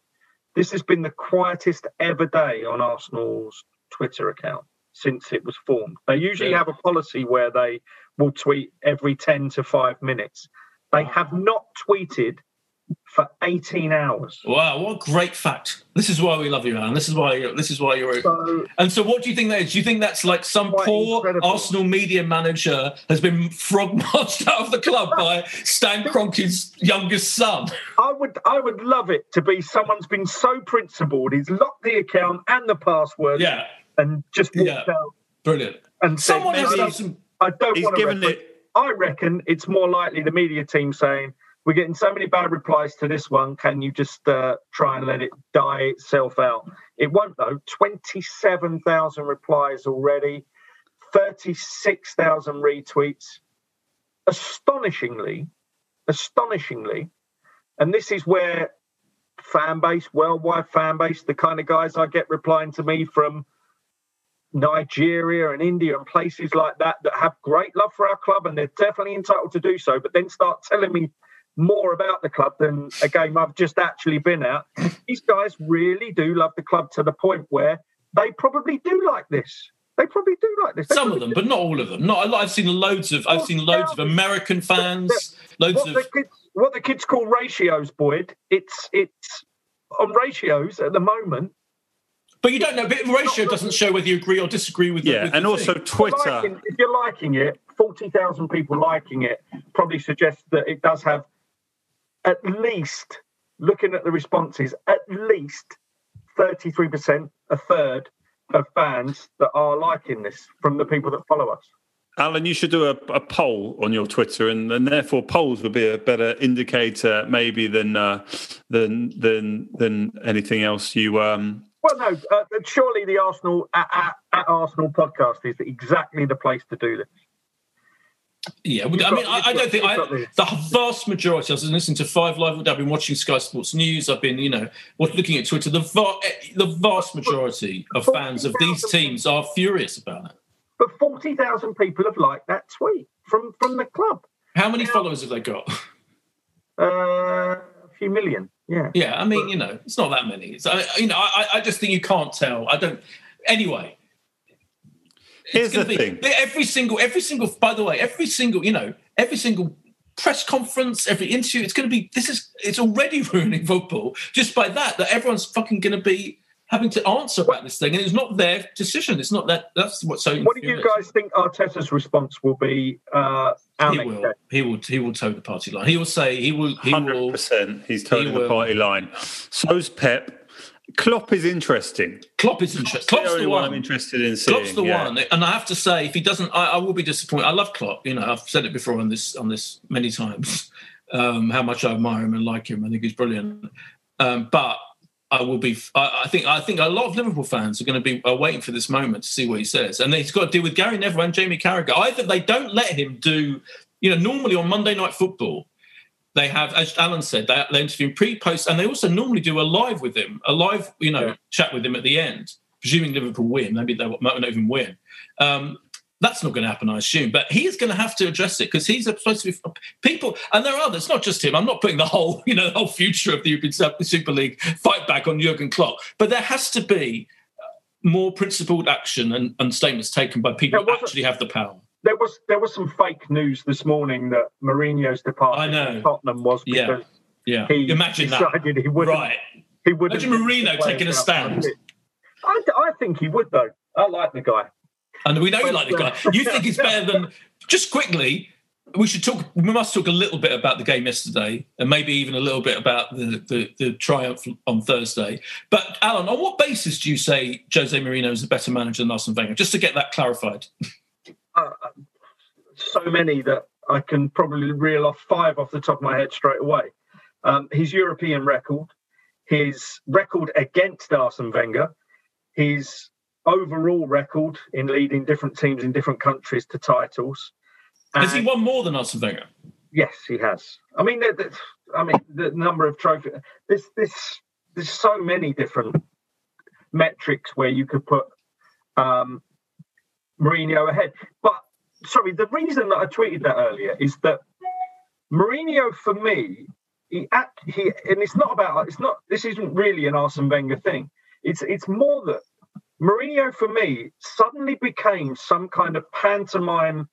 This has been the quietest ever day on Arsenal's Twitter account since it was formed. They usually yeah. have a policy where they will tweet every 10 to 5 minutes. They have not tweeted for 18 hours. Wow, what a great fact. This is why we love you, Alan. This is why you're, this is why you're so, And so what do you think that is? Do you think that's like some poor incredible. Arsenal media manager has been frog marched out of the club by Stan Kroenke's youngest son? I would I would love it to be someone's been so principled, he's locked the account and the password yeah. and just walked yeah. out. Brilliant. And someone said, has some I don't want to given it I reckon it's more likely the media team saying, we're getting so many bad replies to this one. Can you just uh, try and let it die itself out? It won't, though. 27,000 replies already, 36,000 retweets. Astonishingly, astonishingly, and this is where fan base, worldwide fan base, the kind of guys I get replying to me from Nigeria and India and places like that that have great love for our club and they're definitely entitled to do so, but then start telling me more about the club than a game I've just actually been at. These guys really do love the club to the point where they probably do like this. They probably do like this. They Some of them, but not all of them. Not a lot. I've seen loads of. I've oh, seen loads of American fans. Loads what of. The kids, what the kids call ratios, Boyd. It's it's on ratios at the moment. But you don't know. But ratio doesn't show whether you agree or disagree with. Yeah, the, with and the also thing. Twitter. Liking, if you're liking it, forty thousand people liking it probably suggests that it does have at least, looking at the responses, at least thirty-three percent, a third of fans that are liking this from the people that follow us. Alan, you should do a, a poll on your Twitter, and, and therefore polls would be a better indicator, maybe than uh, than than than anything else. You um, Well, no, uh, surely the Arsenal at, at, at Arsenal podcast is exactly the place to do this. Yeah, well, I got- mean, I, I don't think I, the vast majority. I was listening to Five Live. I've been watching Sky Sports News. I've been, you know, looking at Twitter. The va- the vast majority of fans of these teams are furious about it. But forty thousand people have liked that tweet from from the club. How many followers have they got? Uh, few million. Yeah. Yeah, I mean, you know, it's not that many. So, I- you know, I, I just think you can't tell. I don't. Anyway, here's gonna the be- thing. Every single, every single. By the way, every single, you know, every single press conference, every interview, it's going to be. This is. It's already ruining football just by that. That everyone's fucking going to be having to answer about this thing, and it's not their decision. It's not that. That's what's so. What do you guys think Arteta's response will be? Uh, He will. game? He will. He will toe the party line. He will say. He will. He Hundred will. percent, he's he the will. party line. So's Pep. Klopp is interesting. Klopp is interesting. Klopp's the the one one. I'm interested in seeing. Klopp's the yeah. one, and I have to say, if he doesn't, I, I will be disappointed. I love Klopp. You know, I've said it before on this on this many times. Um, how much I admire him and like him. I think he's brilliant. Um, but I will be. I, I think. I think a lot of Liverpool fans are going to be are waiting for this moment to see what he says, and he's got to deal with Gary Neville and Jamie Carragher. Either they don't let him do. You know, normally on Monday Night Football, they have, as Alan said, they, they interview him pre-post, and they also normally do a live with him, a live, you know, Yeah. chat with him at the end. Presuming Liverpool win, maybe they might not even win. Um, that's not going to happen, I assume. But he is going to have to address it because he's supposed to be people, and there are others, not just him. I'm not putting the whole, you know, the whole future of the European Super League fight back on Jurgen Klopp, but there has to be uh, more principled action and, and statements taken by people who actually have the power. There was there was some fake news this morning that Mourinho's departure I know. from Tottenham was because Yeah, he imagine that. decided he wouldn't. Right. He wouldn't. Imagine Mourinho taking a stand. on the pitch. I, I think he would though. I like the guy. And we know you like the guy. You think it's better than. Just quickly, we should talk. We must talk a little bit about the game yesterday, and maybe even a little bit about the the, the triumph on Thursday. But Alan, on what basis do you say Jose Mourinho is a better manager than Arsene Wenger? Just to get that clarified. Uh, so many that I can probably reel off five off the top of my head straight away. Um, his European record, his record against Arsene Wenger, his overall record in leading different teams in different countries to titles. Has he won more than Arsene Wenger? Yes, he has. I mean, the, the, I mean, the number of trophies. This, this, there's so many different metrics where you could put um, Mourinho ahead. But sorry, the reason that I tweeted that earlier is that Mourinho, for me, he act, he, and it's not about it's not. This isn't really an Arsene Wenger thing. It's it's more that Mourinho, for me, suddenly became some kind of pantomime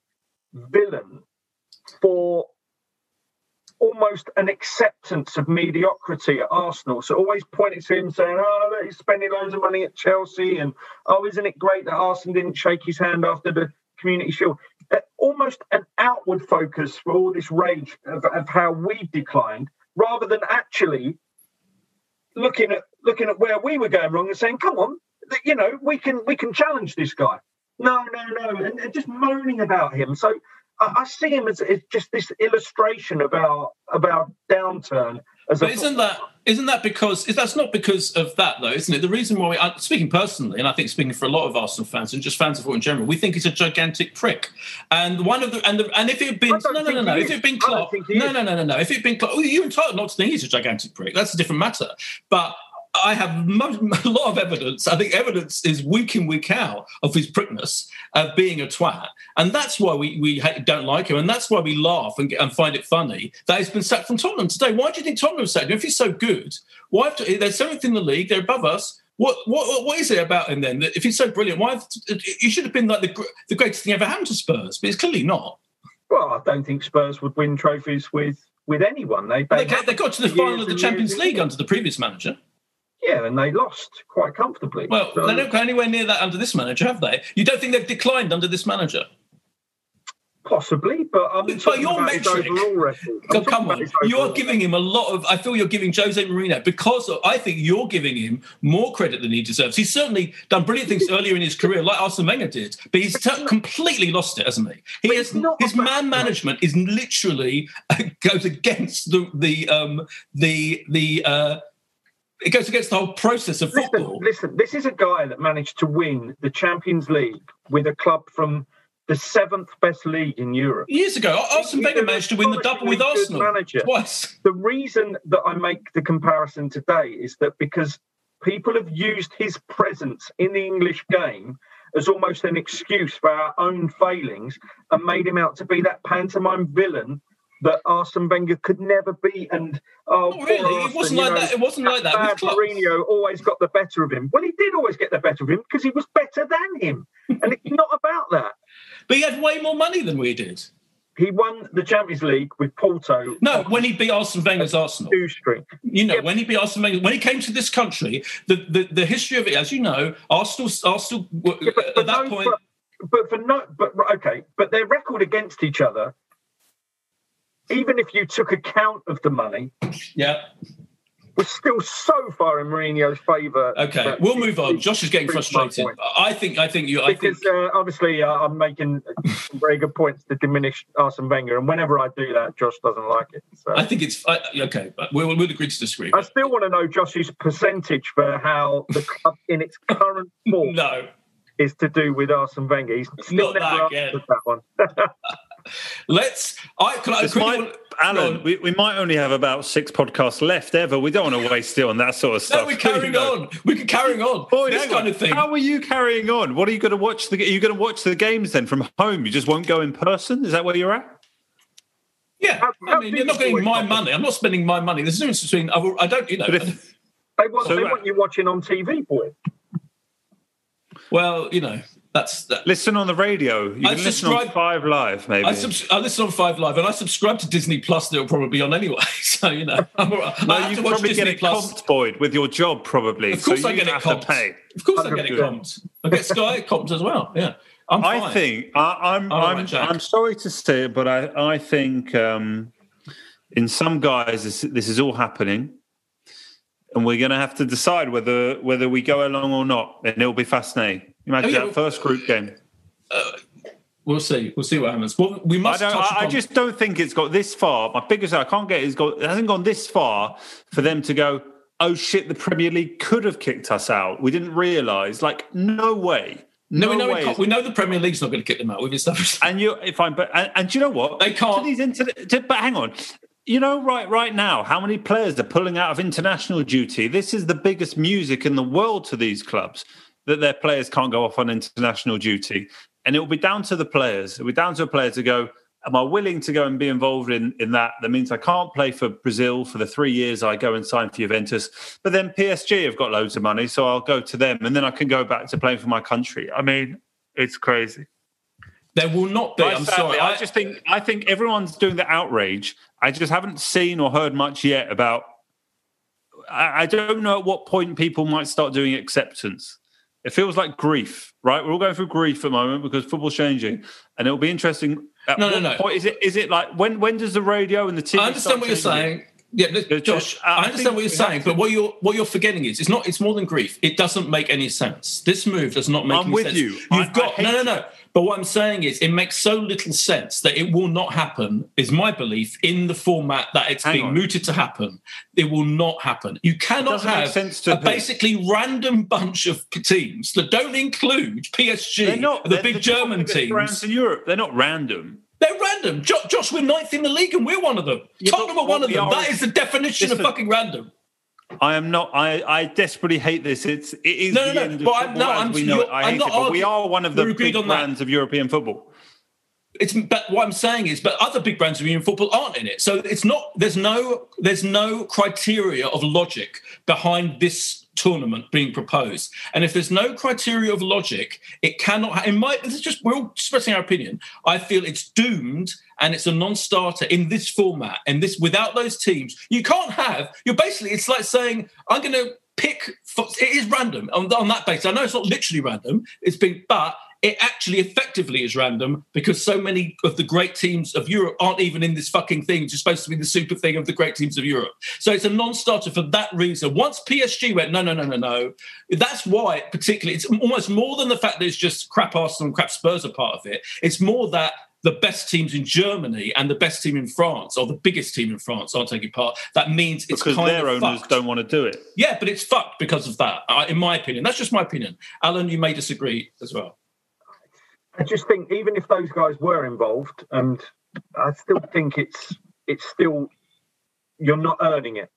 villain for almost an acceptance of mediocrity at Arsenal. So always pointing to him saying, oh, look, he's spending loads of money at Chelsea. And, oh, isn't it great that Arsenal didn't shake his hand after the Community Shield? Uh, almost an outward focus for all this rage of, of how we've declined, rather than actually looking at looking at where we were going wrong and saying, come on, th- you know, we can we can challenge this guy. No, no, no, and, and just moaning about him. So I, I see him as, as just this illustration of our of our downturn. As But isn't that Isn't that because that's not because of that though, isn't it? The reason why, we, uh, speaking personally, and I think speaking for a lot of Arsenal fans and just fans of football in general, we think he's a gigantic prick. And one of the and the, and if it had been no no no no, if it had been Klopp, no no no no no, if it had been Klopp, well, you're entitled not to think he's a gigantic prick. That's a different matter. But I have a lot of evidence. I think evidence is week in, week out of his prickness of being a twat. And that's why we, we don't like him. And that's why we laugh and, and find it funny that he's been sacked from Tottenham today. Why do you think Tottenham sacked him? If he's so good, why to, there's seventh in the league, they're above us. What, what what is it about him then? If he's so brilliant, why he should have been like the, the greatest thing ever happened to Spurs, but it's clearly not. Well, I don't think Spurs would win trophies with with anyone. They they, they, they got to the final of the Champions League under the previous manager. Yeah, and they lost quite comfortably. Well, so, they don't go anywhere near that under this manager, have they? You don't think they've declined under this manager? Possibly, but I'm but your metric. Oh, come on, you're giving him a lot of. I feel you're giving Jose Mourinho because of, I think you're giving him more credit than he deserves. He's certainly done brilliant things earlier in his career, like Arsene Wenger did, but he's t- completely lost it, hasn't he? He has his man management is literally goes against the the um, the the. Uh, it goes against the whole process of football. Listen, listen, this is a guy that managed to win the Champions League with a club from the seventh best league in Europe. Years ago, Arsene Wenger managed to win the double with Arsenal manager. twice. The reason that I make the comparison today is that because people have used his presence in the English game as almost an excuse for our own failings and made him out to be that pantomime villain that Arsene Wenger could never beat. And oh, Not really, Arsene, it wasn't like know, that. It wasn't like that. Bad Mourinho always got the better of him. Well, he did always get the better of him because he was better than him, and it's not about that. But he had way more money than we did. He won the Champions League with Porto. No, when he beat Arsene Wenger's Arsenal. Two String. You know, yeah. when he beat Arsene Wenger, when he came to this country, the, the, the history of it, as you know, Arsenal, Arsenal yeah, but, at that no, point. But, but for no, but okay, but their record against each other even if you took account of the money, yeah, was still so far in Mourinho's favour. Okay, we'll move on. Josh is getting frustrated. I think. I think you. I because think... uh, obviously uh, I'm making very good points to diminish Arsene Wenger, and whenever I do that, Josh doesn't like it. So. I think it's I, okay. We'll, we'll agree to disagree. I still want to know Josh's percentage for how the club in its current form. no. Is to do with Arsene Wenger. He's still Not never that, that one. Let's. I can I might, Alan, we, we might only have about six podcasts left ever. We don't want to waste it on that sort of stuff. No, we're carrying on. We can carry on. Boy, this kind of thing. How are you carrying on? What are you going to watch? The, are you going to watch the games then from home? You just won't go in person? Is that where you're at? Yeah, how, I mean, you're not getting my money. I'm not spending my money. There's a difference between I don't, you know. If, they want, so, they want you watching on TV, boy. Well, you know, that's that. listen on the radio. You I can listen on Five Live, maybe. I, subs- I, listen on Five Live, and I subscribe to Disney Plus. That will probably be on anyway. So you know, I'm, no, I you probably Disney get it Plus. comped, Boyd, with your job, probably. Of course, so I get it comped. Pay. Of course, I get it comped. I get Sky comped as well. Yeah. I'm fine. I think I, am I'm, I'm, I'm sorry to say it, but I I think um, in some guys this, this is all happening and we're going to have to decide whether whether we go along or not, and it'll be fascinating. Imagine oh, yeah. that first group game. Uh, we'll see. We'll see what happens. Well, we must. I, I, I, just don't think it's got this far. My biggest I can't get is got it hasn't gone this far for them to go. Oh shit! The Premier League could have kicked us out. We didn't realise. Like, no way. No, no we know it we know the Premier League's not going to kick them out. We've established. And you, if I'm, but and, and do you know what? They can't. To these inter- to, but hang on, you know, right right now, how many players are pulling out of international duty? This is the biggest music in the world to these clubs that their players can't go off on international duty. And it will be down to the players. It will be down to a player to go, Am I willing to go and be involved in, in that? That means I can't play for Brazil for the three years I go and sign for Juventus. But then PSG have got loads of money, so I'll go to them and then I can go back to playing for my country. I mean, it's crazy. There will not be. I'm sorry. I, I just think I think everyone's doing the outrage. I just haven't seen or heard much yet about. I don't know at what point people might start doing acceptance. It feels like grief, right? We're all going through grief at the moment because football's changing, and it'll be interesting. no, no, no. Point, is it is it like when when does the radio and the TV? I understand what you're saying. Yeah, look, Josh, I I understand what you're saying, but what you're what you're forgetting is it's not it's more than grief. It doesn't make any sense. This move does not make I'm any with sense. you. You've I- I got hate no no no. But what I'm saying is it makes so little sense that it will not happen, is my belief, in the format that it's Hang being on. mooted to happen. It will not happen. You cannot have a who? basically random bunch of teams that don't include PSG, They're not the they're big the German top biggest brands teams. in Europe. They're not random. They're random. Jo- Josh, we're ninth in the league and we're one of them. Yeah, Tottenham are one of them. are That is- is the definition of fucking random. I am not. I, I desperately hate this. It's it is No, no, the no, end of but I'm- no, I'm- we know you're- it. I I'm hate not it, but we are one of the big on that. brands of European football. It's but what I'm saying is, but other big brands of European football aren't in it. So it's not. There's no. There's no criteria of logic behind this tournament being proposed. And if there's no criteria of logic, it cannot. In my, this is just we're all expressing our opinion. I feel it's doomed and it's a non-starter in this format. And this without those teams, you can't have. You're basically. It's like saying I'm going to pick. It is random on, on that basis. I know it's not literally random. It's been, but it actually effectively is random because so many of the great teams of Europe aren't even in this fucking thing, which is supposed to be the super thing of the great teams of Europe. So it's a non-starter for that reason. Once PSG went, no, no, no, no, no, that's why particularly it's almost more than the fact that it's just crap Arsenal and crap Spurs are part of it. It's more that the best teams in Germany and the best team in France, or the biggest team in France, aren't taking part. That means it's because kind their of owners fucked. don't want to do it. Yeah, but it's fucked because of that, in my opinion. That's just my opinion. Alan, you may disagree as well. I just think even if those guys were involved, and I still think it's it's still you're not earning it.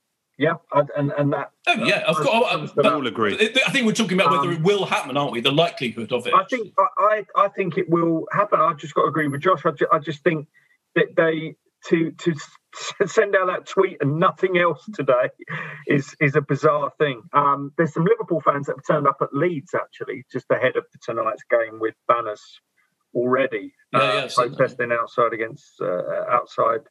Yeah, and and, that. Oh yeah, of course. uh, to but all agree. I think we're talking about whether Um, it will happen, aren't we? The likelihood of it. I think I, I I think it will happen. I've just got to agree with Josh. I, ju- I just think that they to to send out that tweet and nothing else today is is a bizarre thing. Um, there's some Liverpool fans that have turned up at Leeds actually just ahead of tonight's game with banners already Yeah, uh, yeah, I've seen that. protesting outside against uh, outside.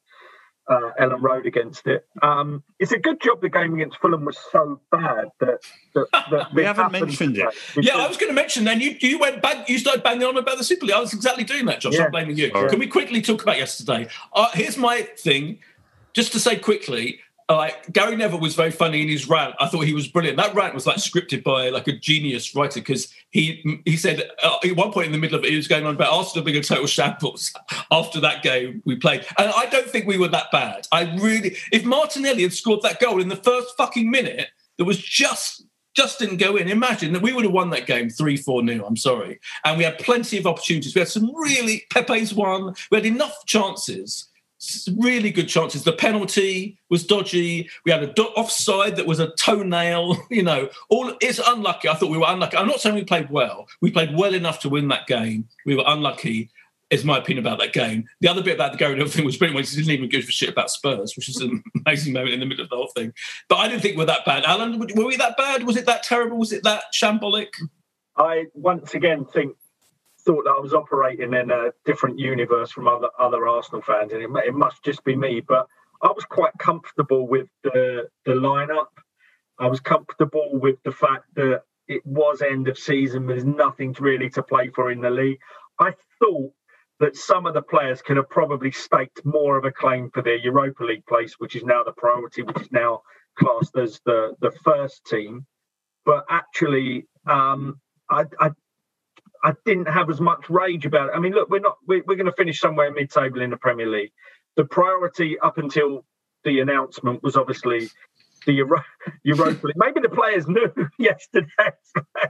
Uh, Elland Road against it. Um, it's a good job the game against Fulham was so bad that, that, that We haven't mentioned it. yeah, I was going to mention. Then you you went bang, you started banging on about the Super League. I was exactly doing that, Josh. Yeah. I'm blaming you. Sorry. Can we quickly talk about yesterday? Uh, here's my thing, just to say quickly. Uh, Like Gary Neville was very funny in his rant. I thought he was brilliant. That rant was like scripted by like a genius writer because he he said uh, at one point in the middle of it he was going on about Arsenal being a total shambles after that game we played, and I don't think we were that bad. I really, if Martinelli had scored that goal in the first fucking minute, that was just just didn't go in. Imagine that we would have won that game 3 4 nil. I'm sorry. And we had plenty of opportunities. We had some really, Pepe's won. We had enough chances, really good chances. The penalty was dodgy. We had a do- offside that was a toenail. You know, all it's unlucky. I thought we were unlucky. I'm not saying we played well. We played well enough to win that game. We were unlucky. Is my opinion about that game. The other bit about the Gary Neville thing was brilliant. He didn't even give a shit about Spurs, which is an amazing moment in the middle of the whole thing. But I didn't think we're that bad. Alan, were we that bad? Was it that terrible? Was it that shambolic? I once again think thought that I was operating in a different universe from other other Arsenal fans, and it, it must just be me. But I was quite comfortable with the the lineup. I was comfortable with the fact that it was end of season. There's nothing really to play for in the league. I thought that some of the players could have probably staked more of a claim for their Europa League place, which is now the priority, which is now classed as the the first team. But actually, um, I, I I didn't have as much rage about it. I mean, look, we're not we're, we're going to finish somewhere mid-table in the Premier League. The priority up until the announcement was obviously the Euro- Europa League. Maybe the players knew yesterday.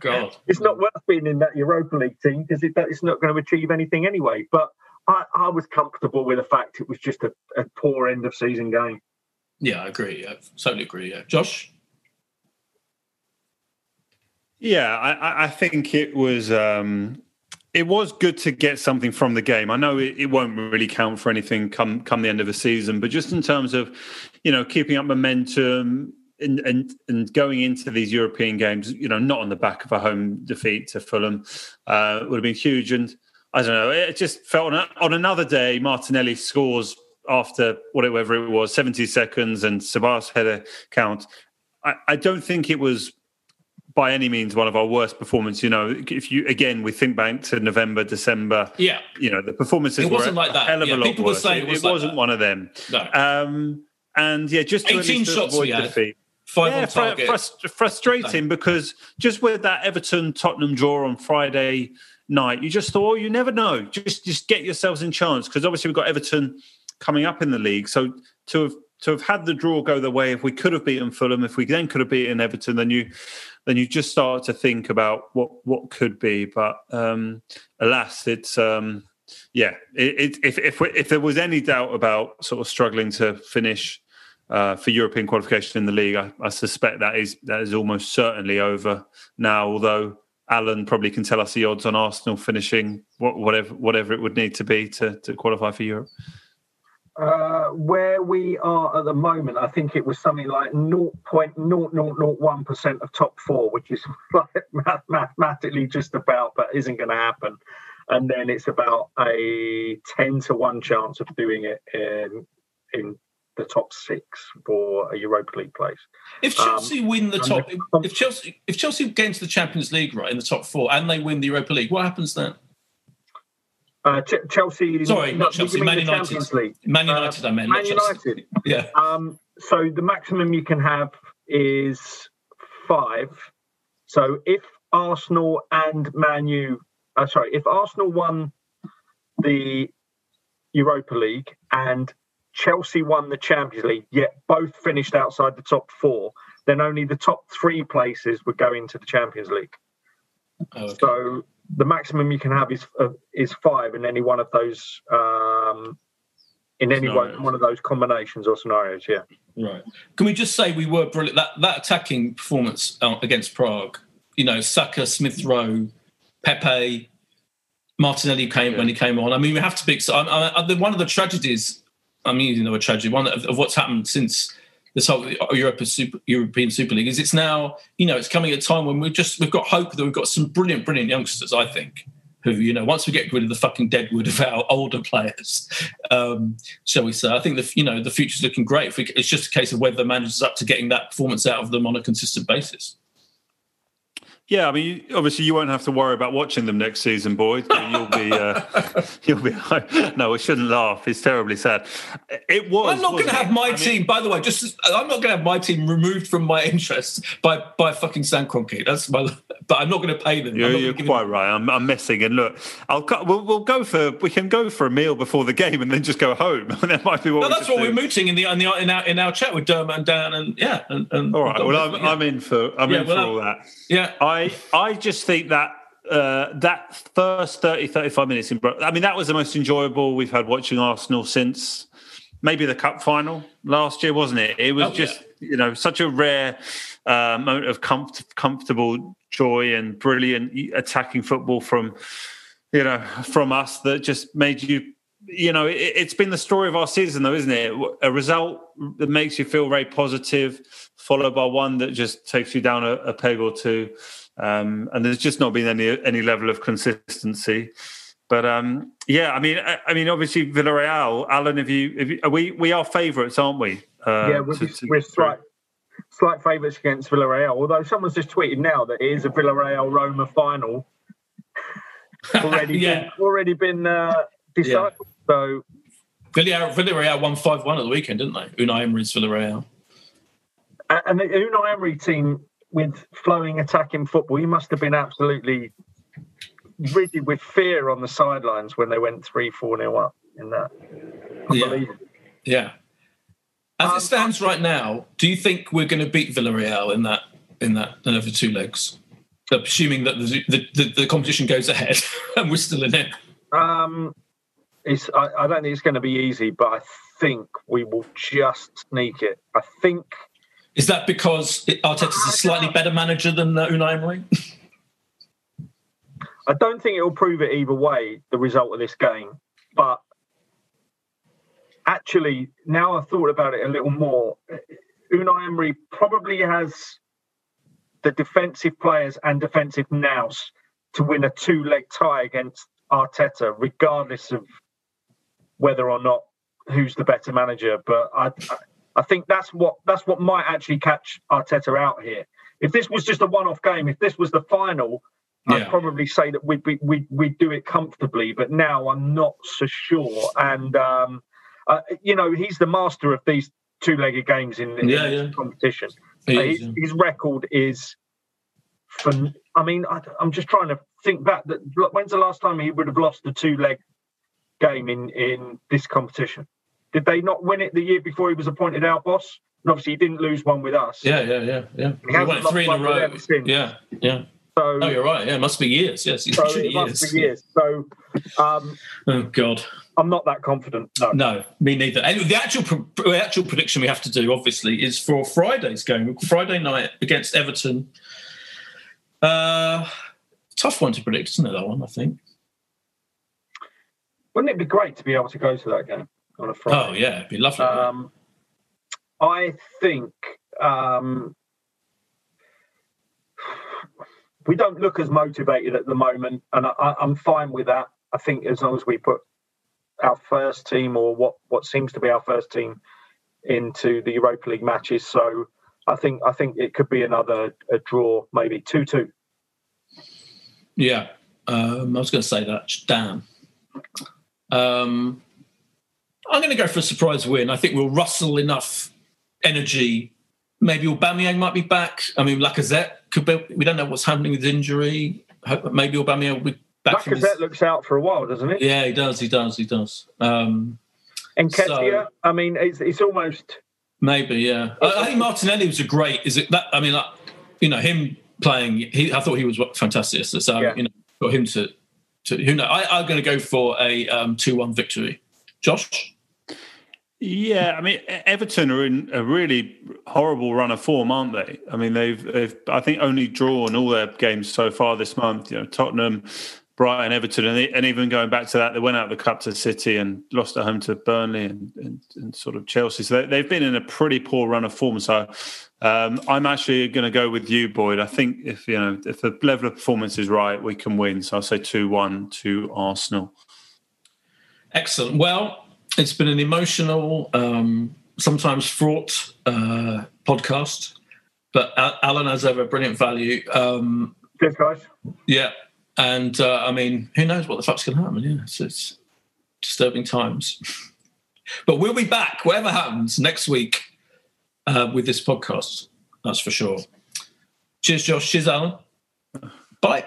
God. it's not worth being in that Europa League team because it, it's not going to achieve anything anyway. But I, I was comfortable with the fact it was just a, a poor end of season game. Yeah, I agree. I totally agree. Yeah, Josh. Yeah, I, I- think it was um, it was good to get something from the game. I know it, it won't really count for anything come come the end of the season, but just in terms of you know keeping up momentum and and, and going into these European games, you know, not on the back of a home defeat to Fulham, uh, would have been huge. And I don't know, it just felt on, on another day, Martinelli scores after whatever it was, seventy seconds, and Sabas had a count. I, I don't think it was by any means one of our worst performances. You know, if you again we think back to November, December, Yeah. you know the performances It wasn't were like that. hell of Yeah, a lot people were worse. saying it, was it wasn't one of them. No. Um, and yeah, just to 18 shots avoid defeat. Five yeah, on fr- target. frust- frustrating because just with that Everton Tottenham draw on Friday night, you just thought, oh, you never know. Just just get yourselves in chance because obviously we've got Everton coming up in the league. So to have to have had the draw go the way, if we could have beaten Fulham, if we then could have beaten Everton, then you then you just start to think about what what could be. But um, alas, it's um, yeah. It, it, if if we, if there was any doubt about sort of struggling to finish uh, for European qualification in the league, I, I suspect that is that is almost certainly over now. Although Alan probably can tell us the odds on Arsenal finishing what, whatever whatever it would need to be to to qualify for Europe. Uh, where we are at the moment, I think it was something like 0.0001% of top four, which is like mathematically just about, but isn't going to happen. And then it's about a 10 to 1 chance of doing it in, in the top six for a Europa League place. If Um, Chelsea win the top, if Chelsea if Chelsea get into the Champions League right in the top four and they win the Europa League, what happens then? Uh, Ch- Chelsea. Sorry, not Chelsea, Man United. Man United, I meant. Man. United. Yeah. Um, so the maximum you can have is five. So if Arsenal and Man U, uh, sorry, if Arsenal won the Europa League and Chelsea won the Champions League, yet both finished outside the top four, then only the top three places would go into the Champions League. Oh, okay. So the maximum you can have is uh, is five in any one of those um, in any one, Scenarios. one of those combinations or scenarios. Yeah. Right. Can we just say we were brilliant? That that attacking performance uh, against Prague, you know, Saka, Smith Rowe, Pepe, Martinelli came when he came on. I mean, we have to be. So, I, I, one of the tragedies, I'm using the word tragedy, one of, of what's happened since this whole Europa Super, European Super League is it's now, you know, it's coming at a time when we've just we've got hope that we've got some brilliant, brilliant youngsters. I think who, you know, once we get rid of the fucking deadwood of our older players, um, shall we say? I think the you know the future's looking great. It's just a case of whether the manager's up to getting that performance out of them on a consistent basis. Yeah, I mean, obviously you won't have to worry about watching them next season, Boyd. You'll be, uh, you'll be. No, I shouldn't laugh. It's terribly sad. It was. I'm not going to have my I mean, team. By the way, just I'm not going to have my team removed from my interests by by fucking Stan Kroenke. That's my. But I'm not going to pay them. You're, you're quite them- right. I'm, I'm messing. And look, I'll we'll, we'll go for we can go for a meal before the game and then just go home. that might be what. No, that's what do. we're mooting in the in the in our, in our chat with Dermot and Dan and yeah. And, and All right. Well, I'm, yeah. I'm in for I'm Yeah, in for well, all that. yeah. I I just think that uh, that first 30, 35 minutes in I mean, that was the most enjoyable we've had watching Arsenal since maybe the cup final last year, wasn't it? It was Oh, yeah. just, you know, such a rare uh, moment of comf- comfortable joy and brilliant attacking football from, you know, from us that just made you. You know, it, it's been the story of our season, though, isn't it? A result that makes you feel very positive, followed by one that just takes you down a, a peg or two um, and there's just not been any any level of consistency. But um, yeah, I mean, I, I mean, obviously Villarreal, Alan, if you, have you are we we are favourites, aren't we? Uh, yeah, we're, to- to- we're slight, slight favourites against Villarreal. Although someone's just tweeted now that it is a Villarreal Roma final already Yeah. been, already been uh, decided. So Villarreal, Villarreal won five one at the weekend, didn't they? Unai Emery's Villarreal. and the Unai Emery team with flowing attacking football, you must have been absolutely rigid with fear on the sidelines when they went three four nil up in that. Yeah. Yeah. As Um, it stands right now, do you think we're going to beat Villarreal in that in that over two legs? Assuming that the the, the, the competition goes ahead and we're still in it. Um, it's, I, I don't think it's going to be easy, but I think we will just sneak it. I think Is that because it- Arteta's a slightly better manager than uh, Unai Emery? I don't think it will prove it either way, the result of this game. But actually, now I've thought about it a little more, Unai Emery probably has the defensive players and defensive nous to win a two leg tie against Arteta, regardless of whether or not who's the better manager. But I, I- think that's what that's what might actually catch Arteta out here. If this was just a one-off game, if this was the final, Yeah. I'd probably say that we'd, be, we'd we'd do it comfortably. But now I'm not so sure. And um, uh, you know, he's the master of these two-legged games in, in Yeah, this yeah. competition. He Uh, is, his, his record is, fun. I mean, I, am just trying to think back. That when's the last time he would have lost a two-leg game in in this competition? Did they not win it the year before he was appointed our boss? And obviously, he didn't lose one with us. Yeah, yeah, yeah, yeah. He He won it three in a row. Yeah, yeah. So, Oh, you're right. Yeah, it must be years. Yes, so it must years. be years. So, um, Oh God, I'm not that confident. No. no, me neither. And the actual the actual prediction we have to do, obviously, is for Friday's game, Friday night against Everton. Uh, tough one to predict, isn't it? That one, I think. Wouldn't it be great to be able to go to that game on a Friday? Oh yeah, it'd be lovely. Um, I think um, we don't look as motivated at the moment, and I, I'm fine with that. I think as long as we put our first team or what what seems to be our first team into the Europa League matches, so I think I think it could be another a draw, maybe two two. Yeah, um, I was going to say that. Damn. Um, I'm going to go for a surprise win. I think we'll rustle enough energy. Maybe Aubameyang might be back. I mean, Lacazette could be. We don't know what's happening with injury. Maybe Aubameyang will be back from his. Lacazette looks out for a while, doesn't it? Yeah, he does. He does. He does. Um, And Ketia, So- I mean, it's, it's almost maybe. Yeah. I, I think Martinelli was a great. Is it that? I mean, like, you know, him playing. He, I thought he was fantastic. So Yeah. you know, got him to. to who know? I, I'm going to go for a um, two-one victory. Josh. Yeah, I mean Everton are in a really horrible run of form, aren't they? I mean they've they've I think only drawn all their games so far this month. You know Tottenham, Brighton, Everton, and, and even going back to that, they went out the cup to City and lost at home to Burnley and, and, and sort of Chelsea. So they, they've been in a pretty poor run of form. So um, I'm actually going to go with you, Boyd. I think if you know if the level of performance is right, we can win. So I'll say two one to Arsenal. Excellent. Well, it's been an emotional, um, sometimes fraught uh, podcast, but Alan, as ever, brilliant value. Um, Cheers, guys. yeah, and uh, I mean, who knows what the fuck's going to happen? Yeah, it's, it's disturbing times. but we'll be back, whatever happens, next week uh, with this podcast. That's for sure. Cheers, Josh. Cheers, Alan. Bye.